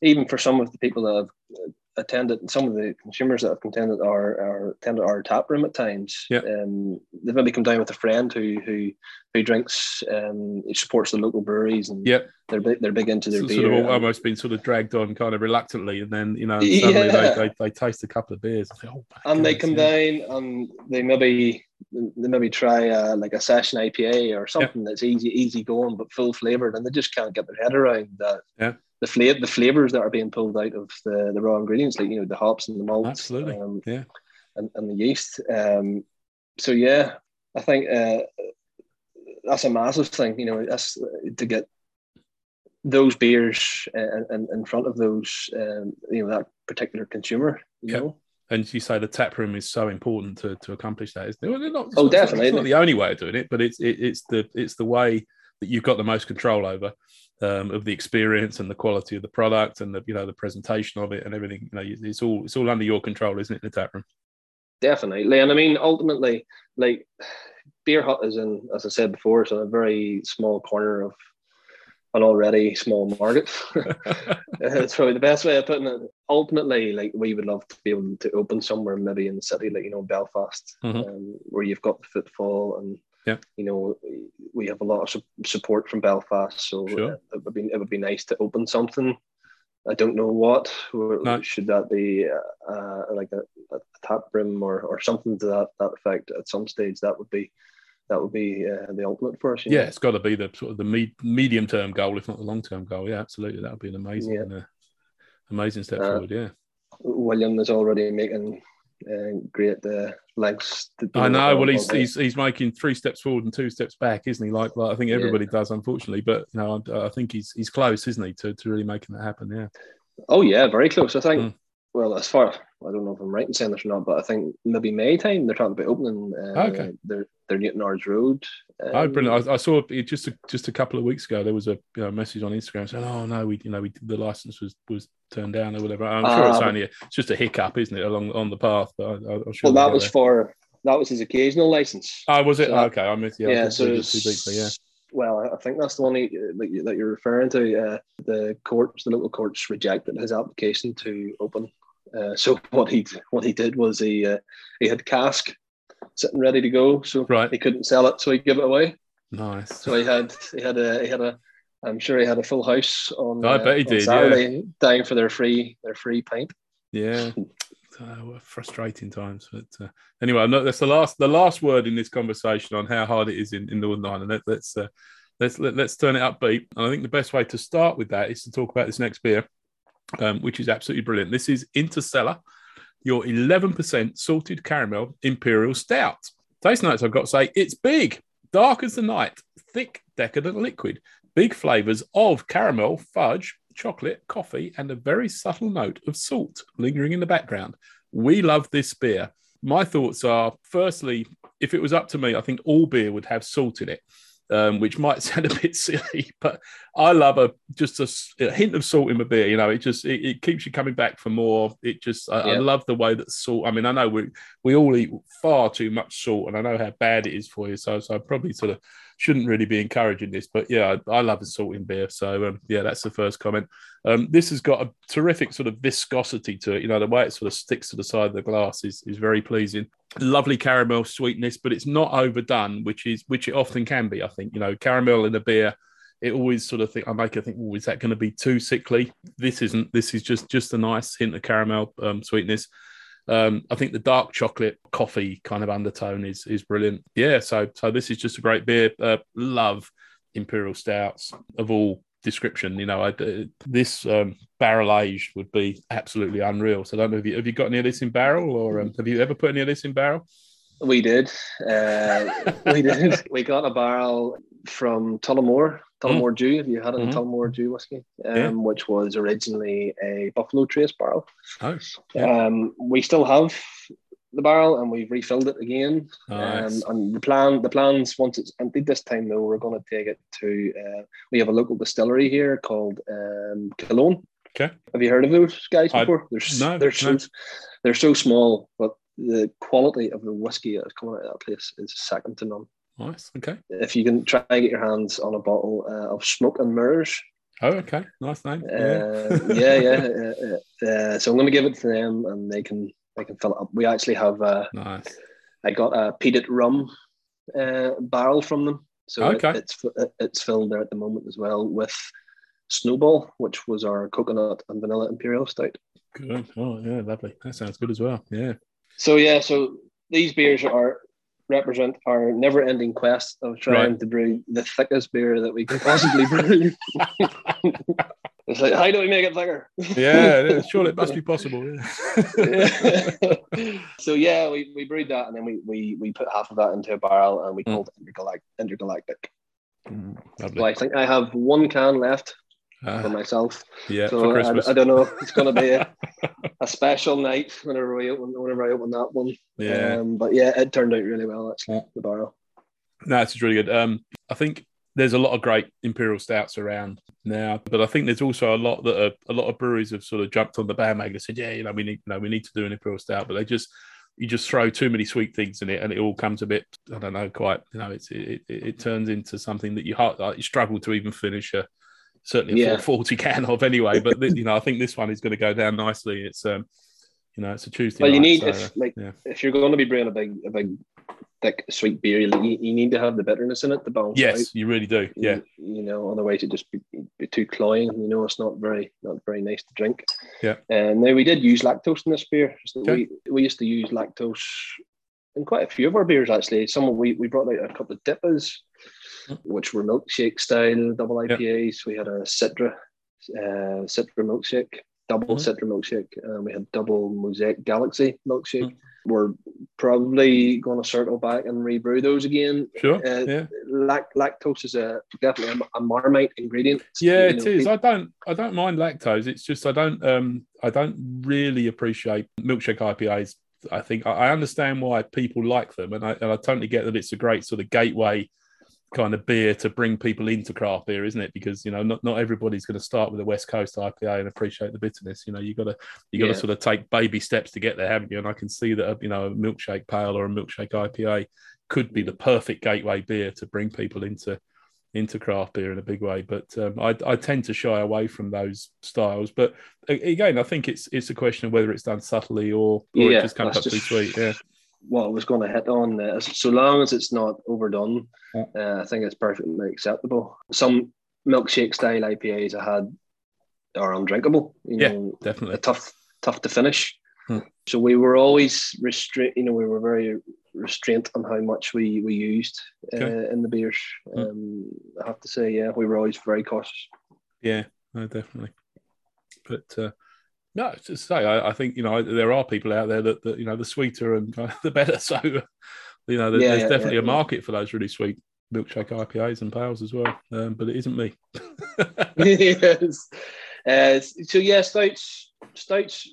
even for some of the people that have attended, some of the consumers that have attended our our attended our tap room at times. Yeah. um, they've maybe come down with a friend who who who drinks um, he supports the local breweries and Yep. they're big, they're big into their So- beer. sort of almost been sort of dragged on kind of reluctantly, and then you know suddenly Yeah. they, they, they taste a couple of beers and, say, oh, and they come yeah. down and they maybe they maybe try uh, like a session IPA or something that's easy easy going but full flavored and they just can't get their head around that Yeah. The flavor the flavors that are being pulled out of the, the raw ingredients like you know the hops and the malts Absolutely. um, Yeah. and, and the yeast um, so yeah I think uh, that's a massive thing you know that's to get those beers uh, in, in front of those um, you know that particular consumer you Yeah. know And you say the tap room is so important to, to accomplish that. Isn't it? Well, not, it's Oh, not- not- definitely. It's not the only way of doing it, but it's it, it's the it's the way that you've got the most control over um, of the experience and the quality of the product and the you know the presentation of it and everything. You know, it's all it's all under your control, isn't it? In the tap room. Definitely, and I mean, ultimately, like Beer Hut is in, as I said before, it's in a very small corner of an already small market. it's probably the best way of putting it. Ultimately, like we would love to be able to open somewhere, maybe in the city, like you know Belfast, Mhm. um, where you've got the footfall and Yeah. you know we have a lot of su- support from Belfast, so Sure. it would be it would be nice to open something. I don't know what. No. Should that be uh, uh, like a, a tap room or, or something to that, that effect at some stage? That would be that would be uh, the ultimate for us. Yeah, know? it's got to be the sort of the me- medium term goal, if not the long term goal. Yeah, absolutely, that would be an amazing, Yeah. uh, amazing step Uh, forward. Yeah, William is already making uh, great uh. To do I know. Well, he's, he's he's making three steps forward and two steps back, isn't he? Like, like I think Yeah. everybody does, unfortunately. But you know, I, I think he's he's close, isn't he, to, to really making that happen? Yeah. Oh yeah, very close. I think. Mm. Well, as far I don't know if I'm right in saying this or not, but I think maybe May time they're talking about opening uh, Okay. their their Newton Ards Road. Oh, um, brilliant! I, I saw it just a, just a couple of weeks ago. There was a you know, message on Instagram saying, "Oh no, we you know we the license was was turned down or whatever." I'm sure it's Ah, only a, it's just a hiccup, isn't it, along on the path? But I, I'm sure. Well, that was there. for that was his occasional license. Oh, was it? so Oh, okay, I missed. Yeah, I yeah, so deeply. Yeah. well, I think that's the one he, that, you, that you're referring to. Uh, the courts, the local courts, rejected his application to open. Uh, so what he what he did was he uh, he had cask sitting ready to go, so Right. he couldn't sell it, so he gave it away. Nice. So he had he had a he had a I'm sure he had a full house on. I bet he on did, yeah. Saturday, dying for their free their free pint. Yeah. Uh, frustrating times, but uh, anyway, I'm that's the last the last word in this conversation on how hard it is in, in Northern Ireland. Let, let's uh, let's let, let's turn it upbeat. And I think the best way to start with that is to talk about this next beer, um, which is absolutely brilliant. This is Interstellar, your 11% salted caramel imperial stout. Taste notes, I've got to say, it's big, dark as the night, thick, decadent liquid, big flavors of caramel, fudge, chocolate, coffee, and a very subtle note of salt lingering in the background. We love this beer. My thoughts are firstly, if it was up to me, I think all beer would have salt in it. Um, which might sound a bit silly, but I love a just a hint of salt in my beer. You know, it just it, it keeps you coming back for more. It just I, I love the way that salt. I mean, I know we we all eat far too much salt, and I know how bad it is for you. So so I probably sort of shouldn't really be encouraging this, but yeah, I, I love a salt in beer. So um, yeah, that's the first comment. Um, this has got a terrific sort of viscosity to it. You know, the way it sort of sticks to the side of the glass is, is very pleasing. Lovely caramel sweetness, but it's not overdone, which is which it often can be. I think you know, caramel in a beer it always sort of think I make it think, oh, is that going to be too sickly? This isn't. This is just just a nice hint of caramel um, sweetness. Um, I think the dark chocolate coffee kind of undertone is is brilliant. Yeah, so so this is just a great beer. Uh, love imperial stouts of all description. You know, I, uh, this um, barrel aged would be absolutely unreal. So I don't know if you have you got any of this in barrel, or um, have you ever put any of this in barrel? We did. Uh, we did. We got a barrel from Tullamore, Tullamore mm. Dew. Have you had in mm-hmm. Tullamore Dew whiskey? Um, yeah. Which was originally a Buffalo Trace barrel. Oh, yeah. Um, we still have the barrel and we've refilled it again. Nice. Um, and the plan, the plans once it's emptied this time though, we're going to take it to. Uh, we have a local distillery here called um, Killowen. Okay. Have you heard of those guys before? They're no, they're no. so they're so small, but the quality of the whiskey that's coming out of that place is second to none. Nice. Okay. If you can try and get your hands on a bottle uh, of Smoke and Mirrors. Oh, okay. Nice name. Uh, yeah, yeah. Uh, uh, uh, so I'm going to give it to them, and they can they can fill it up. We actually have. Uh, nice. I got a peated rum barrel from them, so okay. it, it's it's filled there at the moment as well with Snowball, which was our coconut and vanilla imperial stout. Good. Oh yeah, lovely. That sounds good as well. Yeah. So yeah, so these beers are represent our never-ending quest of trying right. to brew the thickest beer that we can possibly brew. it's like, how do we make it thicker? yeah, surely it must be possible. Yeah. so yeah, we, we brewed that, and then we, we we put half of that into a barrel, and we mm. called it intergalact- intergalactic. Mm, so I think I have one can left uh, for myself. Yeah, so I, I, don't know. It's going to be a, a, special night whenever we open whenever I open that one. Yeah, um, but yeah, it turned out really well actually. The barrel. No, it's really good. Um, I think there's a lot of great imperial stouts around now, but I think there's also a lot that are, a lot of breweries have sort of jumped on the bandwagon and said, yeah, you know, we need, you know, we need to do an imperial stout, but they just you just throw too many sweet things in it and it all comes a bit i don't know quite you know it's it, it, it turns into something that you, hard you struggle to even finish a, certainly a yeah. 440 can of anyway. But you know, I think this one is going to go down nicely. It's um, you know, it's a Tuesday. Well, night, you need so, if like yeah. if you're going to be brewing a big a big thick sweet beer, you, you need to have the bitterness in it to balance. Yes, out. you really do. Yeah, you, you, know, otherwise it just be, be, too cloying. You know, it's not very not very nice to drink. Yeah. And now we did use lactose in this beer. So okay. we we used to use lactose in quite a few of our beers actually. Some we we brought out a couple of dippers. Which were milkshake style double IPAs. We had a Citra uh, Citra milkshake, double mm-hmm. Citra milkshake. Um, we had double Mosaic Galaxy milkshake. Mm-hmm. We're probably going to circle back and rebrew those again. Sure. Uh, yeah. Lact- lactose is a definitely a, a Marmite ingredient. Yeah, you know, it is. People... I don't I don't mind lactose. It's just I don't um I don't really appreciate milkshake IPAs. I think I understand why people like them, and I and I totally get that it's a great sort of gateway kind of beer to bring people into craft beer, isn't it? Because you know, not, not everybody's going to start with a West Coast IPA and appreciate the bitterness. You know, you got to you got to yeah. sort of take baby steps to get there, haven't you? And I can see that you know a milkshake pale or a milkshake IPA could be the perfect gateway beer to bring people into into craft beer in a big way. But um, I, I tend to shy away from those styles. But again, I think it's it's a question of whether it's done subtly or, or yeah, it just comes up just, too sweet. Yeah what I was going to hit on. Uh, so long as it's not overdone, uh, I think it's perfectly acceptable. Some milkshake style IPAs I had are undrinkable. You yeah, know, definitely tough, tough to finish. Hmm. So we were always restrained. You know, we were very restraint on how much we we used uh, okay. in the beers. Hmm. Um, I have to say, yeah, we were always very cautious. Yeah, no, definitely. But uh, no, to say, I, I, think you know there are people out there that, that you know the sweeter and the better. So you know, there, yeah, there's yeah, definitely yeah, a market for those really sweet milkshake IPAs and pales as well. Um, but it isn't me. yes. Uh, so yeah, stouts. Stouts.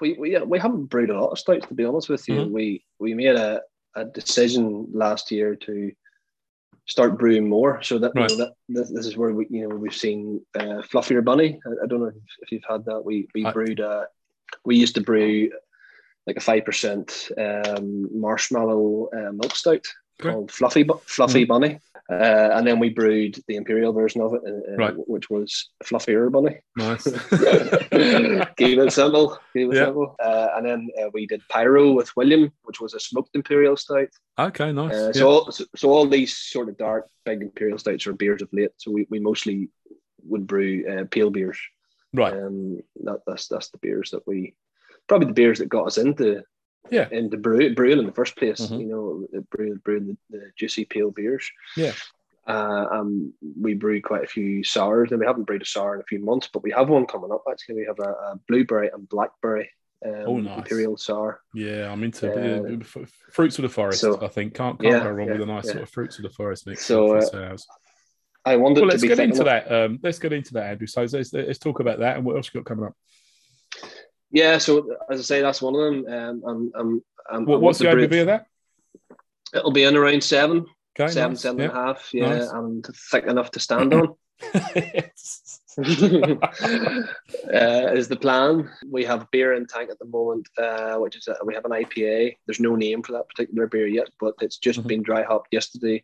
We we we haven't brewed a lot of stouts to be honest with you. Mm-hmm. We we made a, a decision last year to start brewing more. So that, right. you know, that this, this, is where we you know we've seen uh, fluffier bunny. I, I, don't know if, if, you've had that. We we I, brewed. Uh, we used to brew like a five percent um, marshmallow uh, milk stout. Called Fluffy Fluffy mm. Bunny. Uh, and then we brewed the imperial version of it, uh, right. which was fluffier bunny. Nice. Keep it simple. Keep it yeah. simple. Uh, and then uh, we did pyro with William, which was a smoked imperial stout. Okay, nice. Uh, so, all, so, so, all these sort of dark, big imperial stouts are beers of late. So we, we mostly would brew uh, pale beers. Right. Um, that, that's that's the beers that we probably the beers that got us into yeah into brew, brewing in the first place. Mm-hmm. You know, brewing brew the, the, juicy pale beers. Yeah. Uh, um, we brew quite a few sours, and we haven't brewed a sour in a few months, but we have one coming up. Actually, we have a, a blueberry and blackberry um, oh, nice. imperial sour. Yeah, I'm into uh, fruits of the forest. So, I think can't can't yeah, go wrong yeah, with a nice yeah. sort of fruits of the forest mix. So uh, I wanted. Well, let's get into that. Um, let's get into that, Andrew. So let's, let's talk about that and what else you got coming up. Yeah, so as I say, that's one of them. Um, I'm, I'm, I'm, what, what's the ABV of that? It'll be in around seven, okay, seven, nice. seven yeah. and a half. Yeah, nice. and thick enough to stand on. uh, is the plan. We have beer in tank at the moment, uh, which is a, we have an IPA. There's no name for that particular beer yet, but it's just mm-hmm. been dry hopped yesterday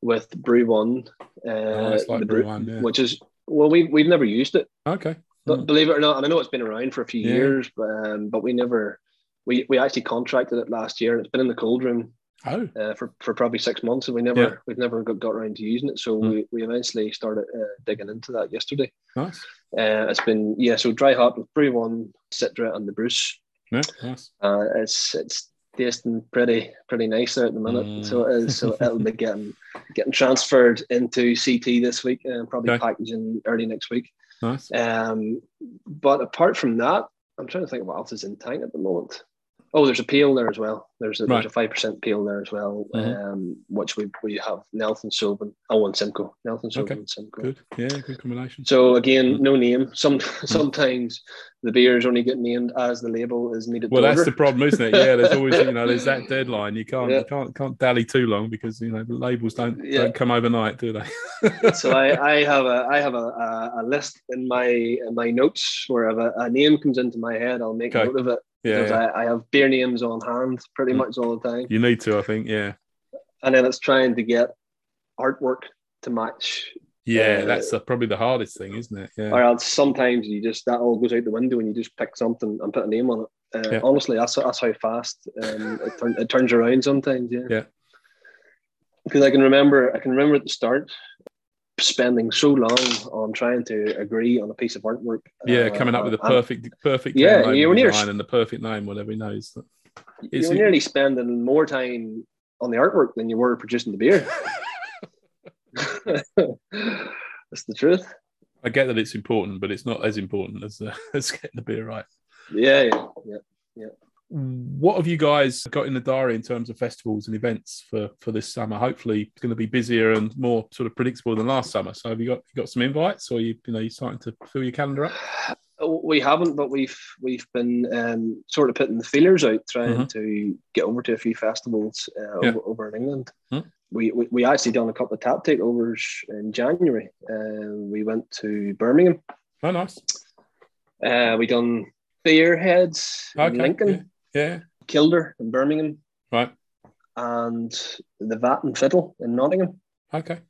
with BRU-1, uh, oh, like brew, One, yeah. which is well, we we've never used it. Okay, but mm. believe it or not, and I know it's been around for a few yeah. years, but, um, but we never we we actually contracted it last year, and it's been in the cold room oh. uh, for, for probably six months, and we never yeah. we've never got, got around to using it. So mm. we, we eventually started uh, digging into that yesterday. Nice. Uh, it's been yeah, so dry hop with BRU-1, Citra, and the Bruce. Yeah, nice. Uh, it's it's tasting pretty pretty nice there at the minute. Mm. So it is. So it'll be getting getting transferred into CT this week and probably okay. packaging early next week. Nice. Um, but apart from that, I'm trying to think what else is in tank at the moment. Oh, there's a peel there as well. There's a, right. there's a five percent peel there as well, mm-hmm. um, which we we have Nelson Sauvin. Oh, and Simcoe. Nelson Sauvin okay. and Simcoe. Good, yeah, good combination. So again, no name. Some mm-hmm. sometimes the beers only get named as the label is needed. Well, that's order. the problem, isn't it? Yeah, there's always you know there's that deadline. You can't yeah. you can't can't dally too long because you know the labels don't yeah. don't come overnight, do they? so I, I have a I have a, a, list in my in my notes where if a, a name comes into my head, I'll make okay. note of it yeah, yeah. I, I, have beer names on hand pretty mm. much all the time. You need to, I think, yeah. And then it's trying to get artwork to match. Yeah, uh, that's probably the hardest thing, isn't it? Yeah. Or else sometimes you just that all goes out the window and you just pick something and put a name on it. Uh, yeah. Honestly, that's that's how fast um, it, turn, it turns around sometimes. Yeah. Yeah. Because I can remember, I can remember at the start, spending so long on trying to agree on a piece of artwork. Yeah, uh, coming up with a perfect, perfect yeah, you're near and the perfect name, whatever he knows. You were nearly spending more time on the artwork than you were producing the beer. That's the truth. I get that it's important, but it's not as important as uh, as getting the beer right. Yeah, yeah, yeah, yeah what have you guys got in the diary in terms of festivals and events for for this summer? Hopefully, it's going to be busier and more sort of predictable than last summer. So, have you got you got some invites, or you you know you starting to fill your calendar up? We haven't, but we've we've been um, sort of putting the feelers out, trying mm-hmm. to get over to a few festivals uh, yeah. over, over, in England. Mm-hmm. We, we, we actually done a couple of tap takeovers in January. Uh, we went to Birmingham. Oh, nice. Uh, we done Beerheads okay. in Lincoln. Yeah. Kilder in Birmingham. Right. And the Vat and Fiddle in Nottingham. Okay.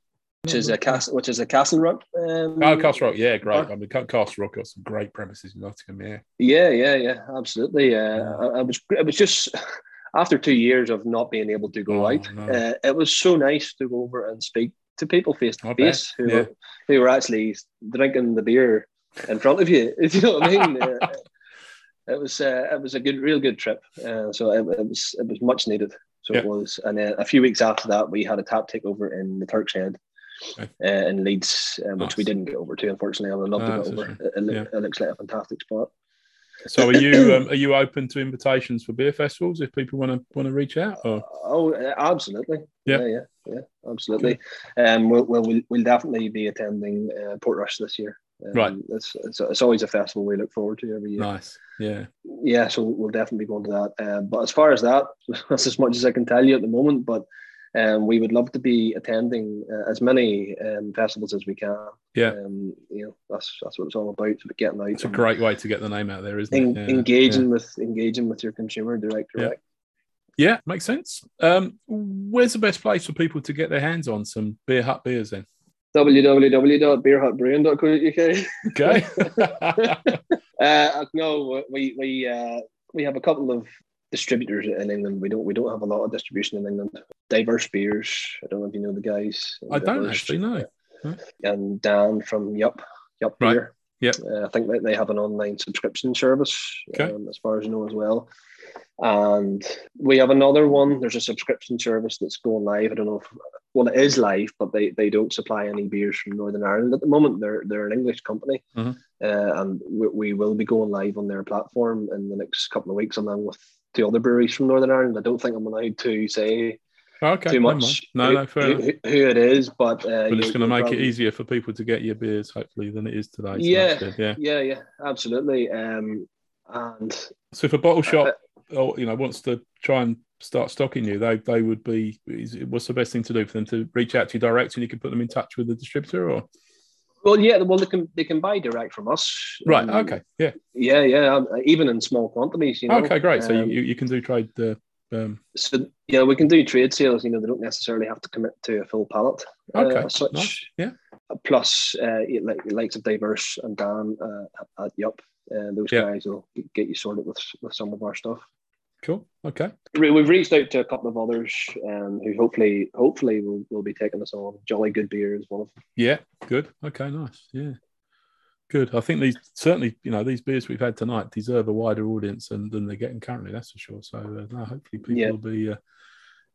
Which is a castle, which is a Castle Rock. Um, oh, Castle Rock, yeah, great. I mean, Castle Rock got some great premises in Nottingham, yeah. Yeah, yeah, yeah, absolutely. Uh, I, I, was, it was just after two years of not being able to go oh, out, no. uh, it was so nice to go over and speak to people face to face who yeah. were who were actually drinking the beer in front of you. If you know what I mean? uh, it was uh, it was a good, real good trip. Uh, so it, it, was it was much needed. So it was, and then a few weeks after that, we had a tap takeover in the Turk's Head. Okay. Uh, in Leeds, um, which nice. we didn't get over to, unfortunately. I would love to get over. It, it, yeah. it, looks like a fantastic spot. So, are you um, are you open to invitations for beer festivals if people want to want to reach out? Or? Oh, absolutely. Yeah, yeah, yeah, yeah absolutely. Um, we'll, we'll we'll definitely be attending uh, Portrush this year. Um, right. It's, it's, it's always a festival we look forward to every year. Nice. Yeah. Yeah. So we'll definitely be going to that. Uh, but as far as that, that's as much as I can tell you at the moment. But um, we would love to be attending uh, as many um, festivals as we can. Yeah. Um, you know, that's that's what it's all about. Getting out. It's a great way to get the name out there, isn't en- it? Yeah. Engaging yeah. with engaging with your consumer direct direct. Yeah, makes sense. Um, where's the best place for people to get their hands on some Beer Hut beers then? www.beerhutbrewing.co.uk. Okay. uh, no, we we uh, we have a couple of distributors in England. We don't we don't have a lot of distribution in England. Diverse beers. I don't know if you know the guys. I don't actually know. And Dan from Yup Yup Right. Beer. Yep. Uh, I think that they have an online subscription service, Okay. um, as far as I know as well. And we have another one. There's a subscription service that's going live. I don't know if well, it is live, but they, they don't supply any beers from Northern Ireland at the moment. They're they're an English company, Mhm. uh, and we, we will be going live on their platform in the next couple of weeks, along with two other breweries from Northern Ireland. I don't think I'm allowed to say Okay. too much. No, who, no, who, who- who it is, but uh, But it's going to make it easier for people to get your beers, hopefully, than it is today. So Yeah. yeah. Yeah, yeah, absolutely. Um, and So if a bottle Uh, shop, or you know, wants to try and start stocking you, they they would be. Is, what's the best thing to do for them to reach out to you direct, and you can put them in touch with the distributor, or well, yeah, the well, they can they can buy direct from us. right? Um, Okay, yeah. Yeah, yeah, um, even in small quantities. You know. okay, great. So Um, you, you can do trade. Uh, um, so yeah, we can do trade sales. You know, they don't necessarily have to commit to a full pallet. Okay, uh, as such. nice, yeah. Plus, uh, like likes of Diverse and Dan uh, at Yup, uh, those Yeah. guys will get you sorted with with some of our stuff. cool. Okay. We've reached out to a couple of others um, who hopefully hopefully will, will be taking us on. Jolly Good Beer is one of them. Yeah. Good. Okay. Nice. Yeah. Good. I think these certainly, you know, these beers we've had tonight deserve a wider audience than, than they're getting currently. That's for sure. So uh, no, hopefully people Yeah. will be uh,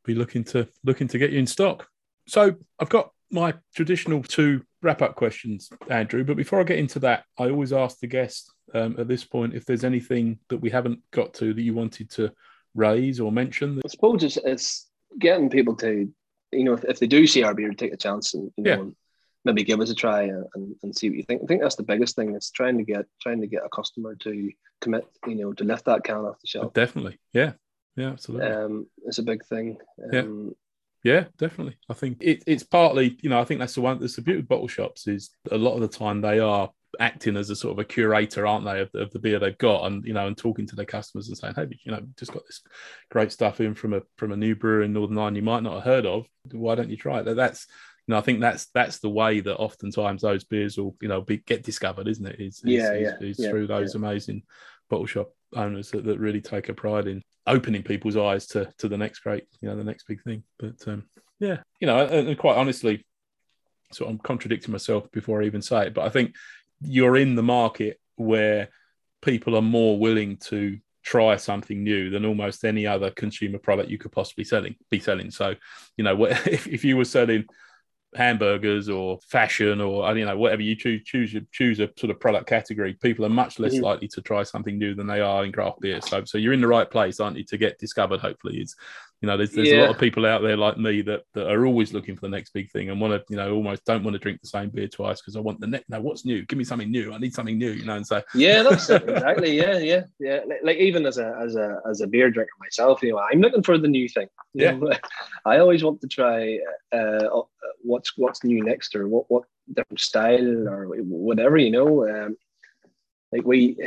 be looking to looking to get you in stock. So I've got my traditional two wrap up questions, Andrew. But before I get into that, I always ask the guest um, at this point if there's anything that we haven't got to that you wanted to raise or mention. I suppose it's, it's getting people to, you know, if, if they do see our beer, take a chance and you know, Yeah. and maybe give us a try and, and, see what you think. I think that's the biggest thing. It's trying to get trying to get a customer to commit, you know, to lift that can off the shelf. Definitely. Yeah. Yeah. Absolutely. Um, it's a big thing. Um, Yeah, definitely. I think it, it's partly, you know, I think that's the one that's the beauty of bottle shops is a lot of the time they are acting as a sort of a curator, aren't they, of, of the beer they've got, and you know, and talking to their customers and saying, hey, you know, just got this great stuff in from a from a new brewer in Northern Ireland you might not have heard of. Why don't you try it? That's you know, I think that's that's the way that oftentimes those beers will, you know, be get discovered, isn't it? Is, Yeah, is, yeah, is yeah, through those amazing bottle shop owners that, that really take a pride in opening people's eyes to to the next great, you know, the next big thing. But um, yeah, you know, and, and quite honestly, so I'm contradicting myself before I even say it, but I think you're in the market where people are more willing to try something new than almost any other consumer product you could possibly selling be selling. So, you know, if, if you were selling hamburgers or fashion or I don't know whatever you choose choose your, choose a sort of product category people are much less Mhm. likely to try something new than they are in craft beer so so you're in the right place aren't you to get discovered hopefully is you know there's, there's a lot of people out there like me that, that are always looking for the next big thing and want to you know almost don't want to drink the same beer twice because I want the next Now, what's new give me something new I need something new you know and so Yeah, that's it. exactly. Yeah, yeah, yeah. Like, like even as a as a as a beer drinker myself, you know, I'm looking for the new thing. You Yeah. know, I always want to try uh, what's what's new next, or what what different style, or whatever. You know, um, like we,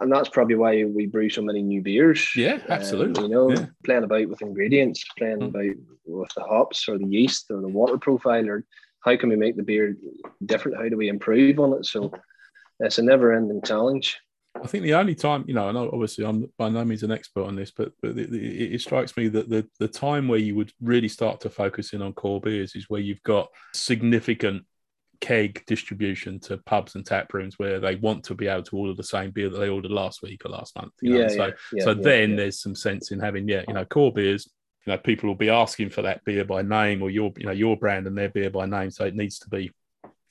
and that's probably why we brew so many new beers. Yeah, Um, absolutely. you know, Yeah. playing about with ingredients, playing Mm. about with the hops or the yeast or the water profile, or how can we make the beer different? How do we improve on it? So it's a never-ending challenge. I think the only time, you know, and obviously I'm by no means an expert on this, but, but it, it, it strikes me that the, the time where you would really start to focus in on core beers is where you've got significant keg distribution to pubs and tap rooms where they want to be able to order the same beer that they ordered last week or last month. you know, Yeah, so yeah, yeah, so yeah, then there's some sense in having, yeah, you know, core beers. You know, people will be asking for that beer by name or your, you know, your brand and their beer by name. So it needs to be,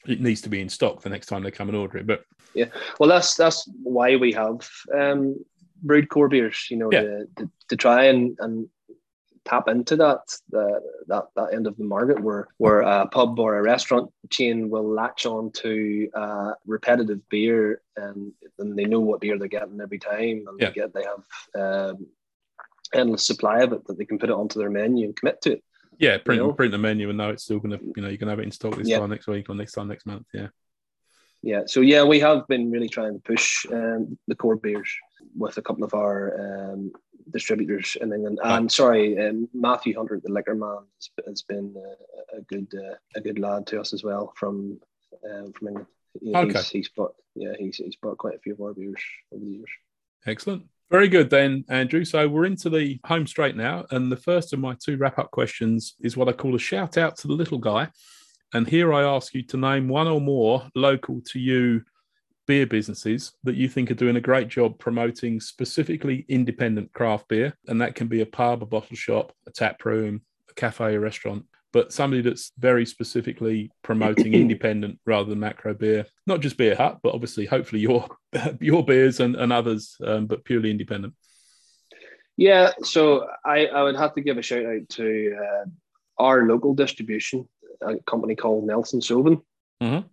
it needs to be in stock the next time they come and order it. But yeah. Well, that's that's why we have um, brewed core beers. You know, to, to, to try and, and tap into that the, that that end of the market where where a pub or a restaurant chain will latch on to uh, repetitive beer and then they know what beer they're getting every time and Yeah. they get they have um, endless supply of it that they can put it onto their menu and commit to it. Yeah, print know? print the menu and know it's still gonna, you know, you can have it in stock this Yeah. time next week or next time next month. Yeah. Yeah, so yeah, we have been really trying to push um, the core beers with a couple of our um, distributors in England. And sorry, um, Matthew Hunter, the liquor man, has, has been uh, a good uh, a good lad to us as well from um, from England. okay. He's, he's bought yeah he's he's bought quite a few of our beers over the years. Excellent. Very good, then, Andrew. So we're into the home straight now. And the first of my two wrap up questions is what I call a shout out to the little guy. And here I ask you to name one or more local to you beer businesses that you think are doing a great job promoting specifically independent craft beer. And that can be a pub, a bottle shop, a tap room, a cafe, a restaurant, but somebody that's very specifically promoting independent rather than macro beer. Not just Beer Hut, but obviously, hopefully, your your beers and, and others, um, but purely independent. Yeah, so I, I would have to give a shout out to uh, our local distribution, a company called Nelson Sauvin. Mm-hmm.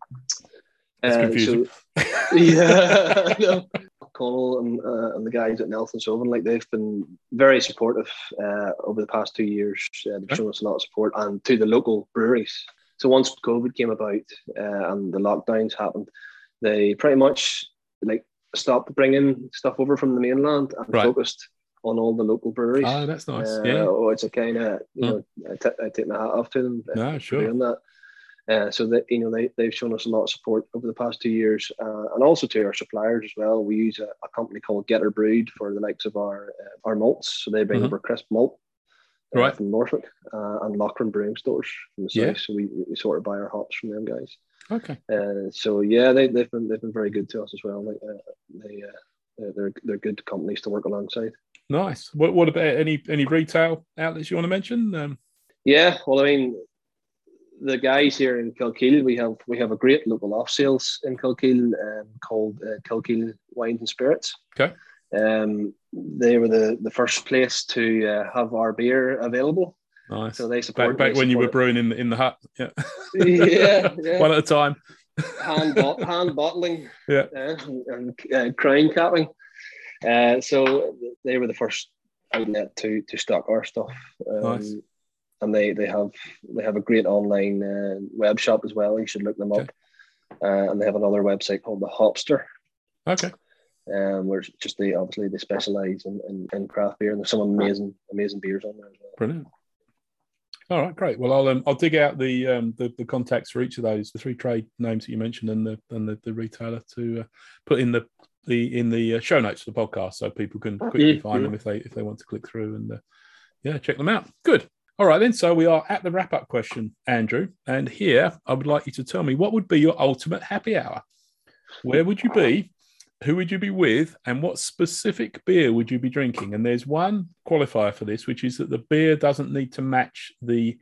That's uh, confusing. So, yeah, no. Connell and, uh, and the guys at Nelson Sauvin, like they've been very supportive uh, over the past two years. Uh, they've shown us a lot of support, and to the local breweries. So once COVID came about uh, and the lockdowns happened, they pretty much like stopped bringing stuff over from the mainland and right. focused on all the local breweries. Oh, that's nice. Uh, yeah. Oh, it's a kind of you know I, t- I take my hat off to them. No, sure. Doing that. Uh, so that you know they, they've shown us a lot of support over the past two years uh, and also to our suppliers as well. We use a, a company called getter brewed for the likes of our uh, our malts. So they bring mm-hmm. over crisp malt uh, right. from norfolk uh, and Loughran brewing stores from the south. Yeah. so we, we sort of buy our hops from them guys. Okay. So yeah they, they've been they've been very good to us as well. Like, they they're they're good companies to work alongside. Nice. What, what about any any retail outlets you want to mention? Um... yeah well i mean the guys here in Kilkeel, we have we have a great local off sales in Kilkeel um, called uh, Kilkeel Wines and Spirits. Okay. Um, they were the, the first place to uh, have our beer available. Nice. So they support back, back when you were brewing in the in the hut. Yeah. yeah, yeah. One at a time. hand, bot- hand bottling. Yeah. Uh, and, and uh, crown capping. Uh, so they were the first outlet to to stock our stuff. Um, nice and they they have they have a great online uh, web shop as well. You should look them up. Uh, and they have another website called the Hopster. Okay. Um, where just they obviously they specialize in, in, in, craft beer, and there's some amazing amazing beers on there as well. Brilliant. All right, great. Well, I'll um, I'll dig out the, um, the the contacts for each of those, the three trade names that you mentioned, and the and the, the retailer to uh, put in the the in the uh, show notes for the podcast, so people can quickly find them if they if they want to click through and uh, yeah, check them out. Good. All right, then. So we are at the wrap up question, Andrew. And here I would like you to tell me what would be your ultimate happy hour? Where would you be? Who would you be with? And what specific beer would you be drinking? And there's one qualifier for this, which is that the beer doesn't need to match the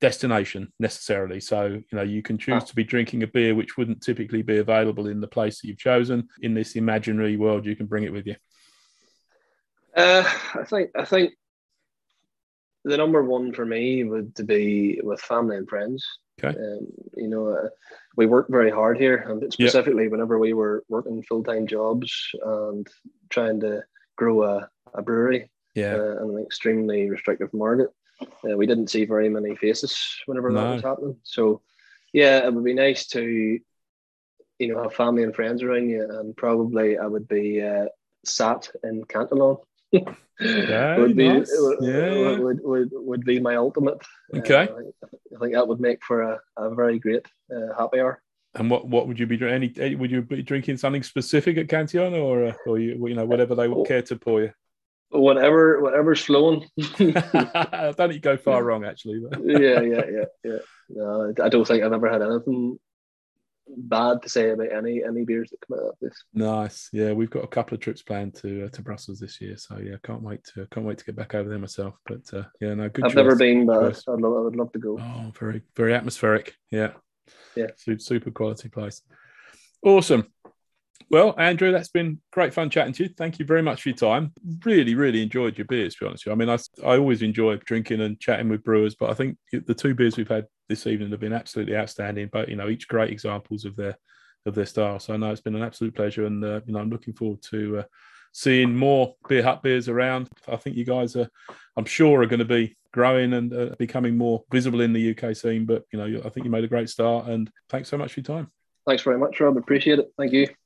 destination necessarily. So, you know, you can choose to be drinking a beer which wouldn't typically be available in the place that you've chosen. In this imaginary world, you can bring it with you. Uh, I think I think the number one for me would to be with family and friends. Okay. Um, you know, uh, we work very hard here, and specifically yep. whenever we were working full time jobs and trying to grow a, a brewery, yeah, uh, in an extremely restrictive market, uh, we didn't see very many faces whenever no. that was happening. So, yeah, it would be nice to, you know, have family and friends around you, and probably I would be uh, sat in Cantillon would be nice. would, yeah. would, would, would be my ultimate. Okay, uh, I think that would make for a, a very great uh, happy hour. And what, what would you be drinking? Any would you be drinking something specific at Cantillon, or uh, or you you know whatever they would care to pour you? Whatever whatever's flowing. I don't think you go far wrong actually. yeah, yeah, yeah, yeah. No, I don't think I've ever had anything bad to say about any any beers that come out of this. Nice, yeah. We've got a couple of trips planned to uh, to Brussels this year, so yeah, can't wait to can't wait to get back over there myself. But uh, yeah, no, good. I've choice. never been, but I'd love, I would love to go. Oh, very very atmospheric. Yeah, yeah, super quality place. Awesome. Well, Andrew, that's been great fun chatting to you. Thank you very much for your time. Really, really enjoyed your beers, to be honest with you. I mean, I, I always enjoy drinking and chatting with brewers, but I think the two beers we've had this evening have been absolutely outstanding. But you know, each great examples of their of their style. So I know it's been an absolute pleasure, and uh, you know, I'm looking forward to uh, seeing more beer hut beers around. I think you guys are, I'm sure, are going to be growing and uh, becoming more visible in the UK scene. But you know, I think you made a great start, and thanks so much for your time. Thanks very much, Rob. Appreciate it. Thank you.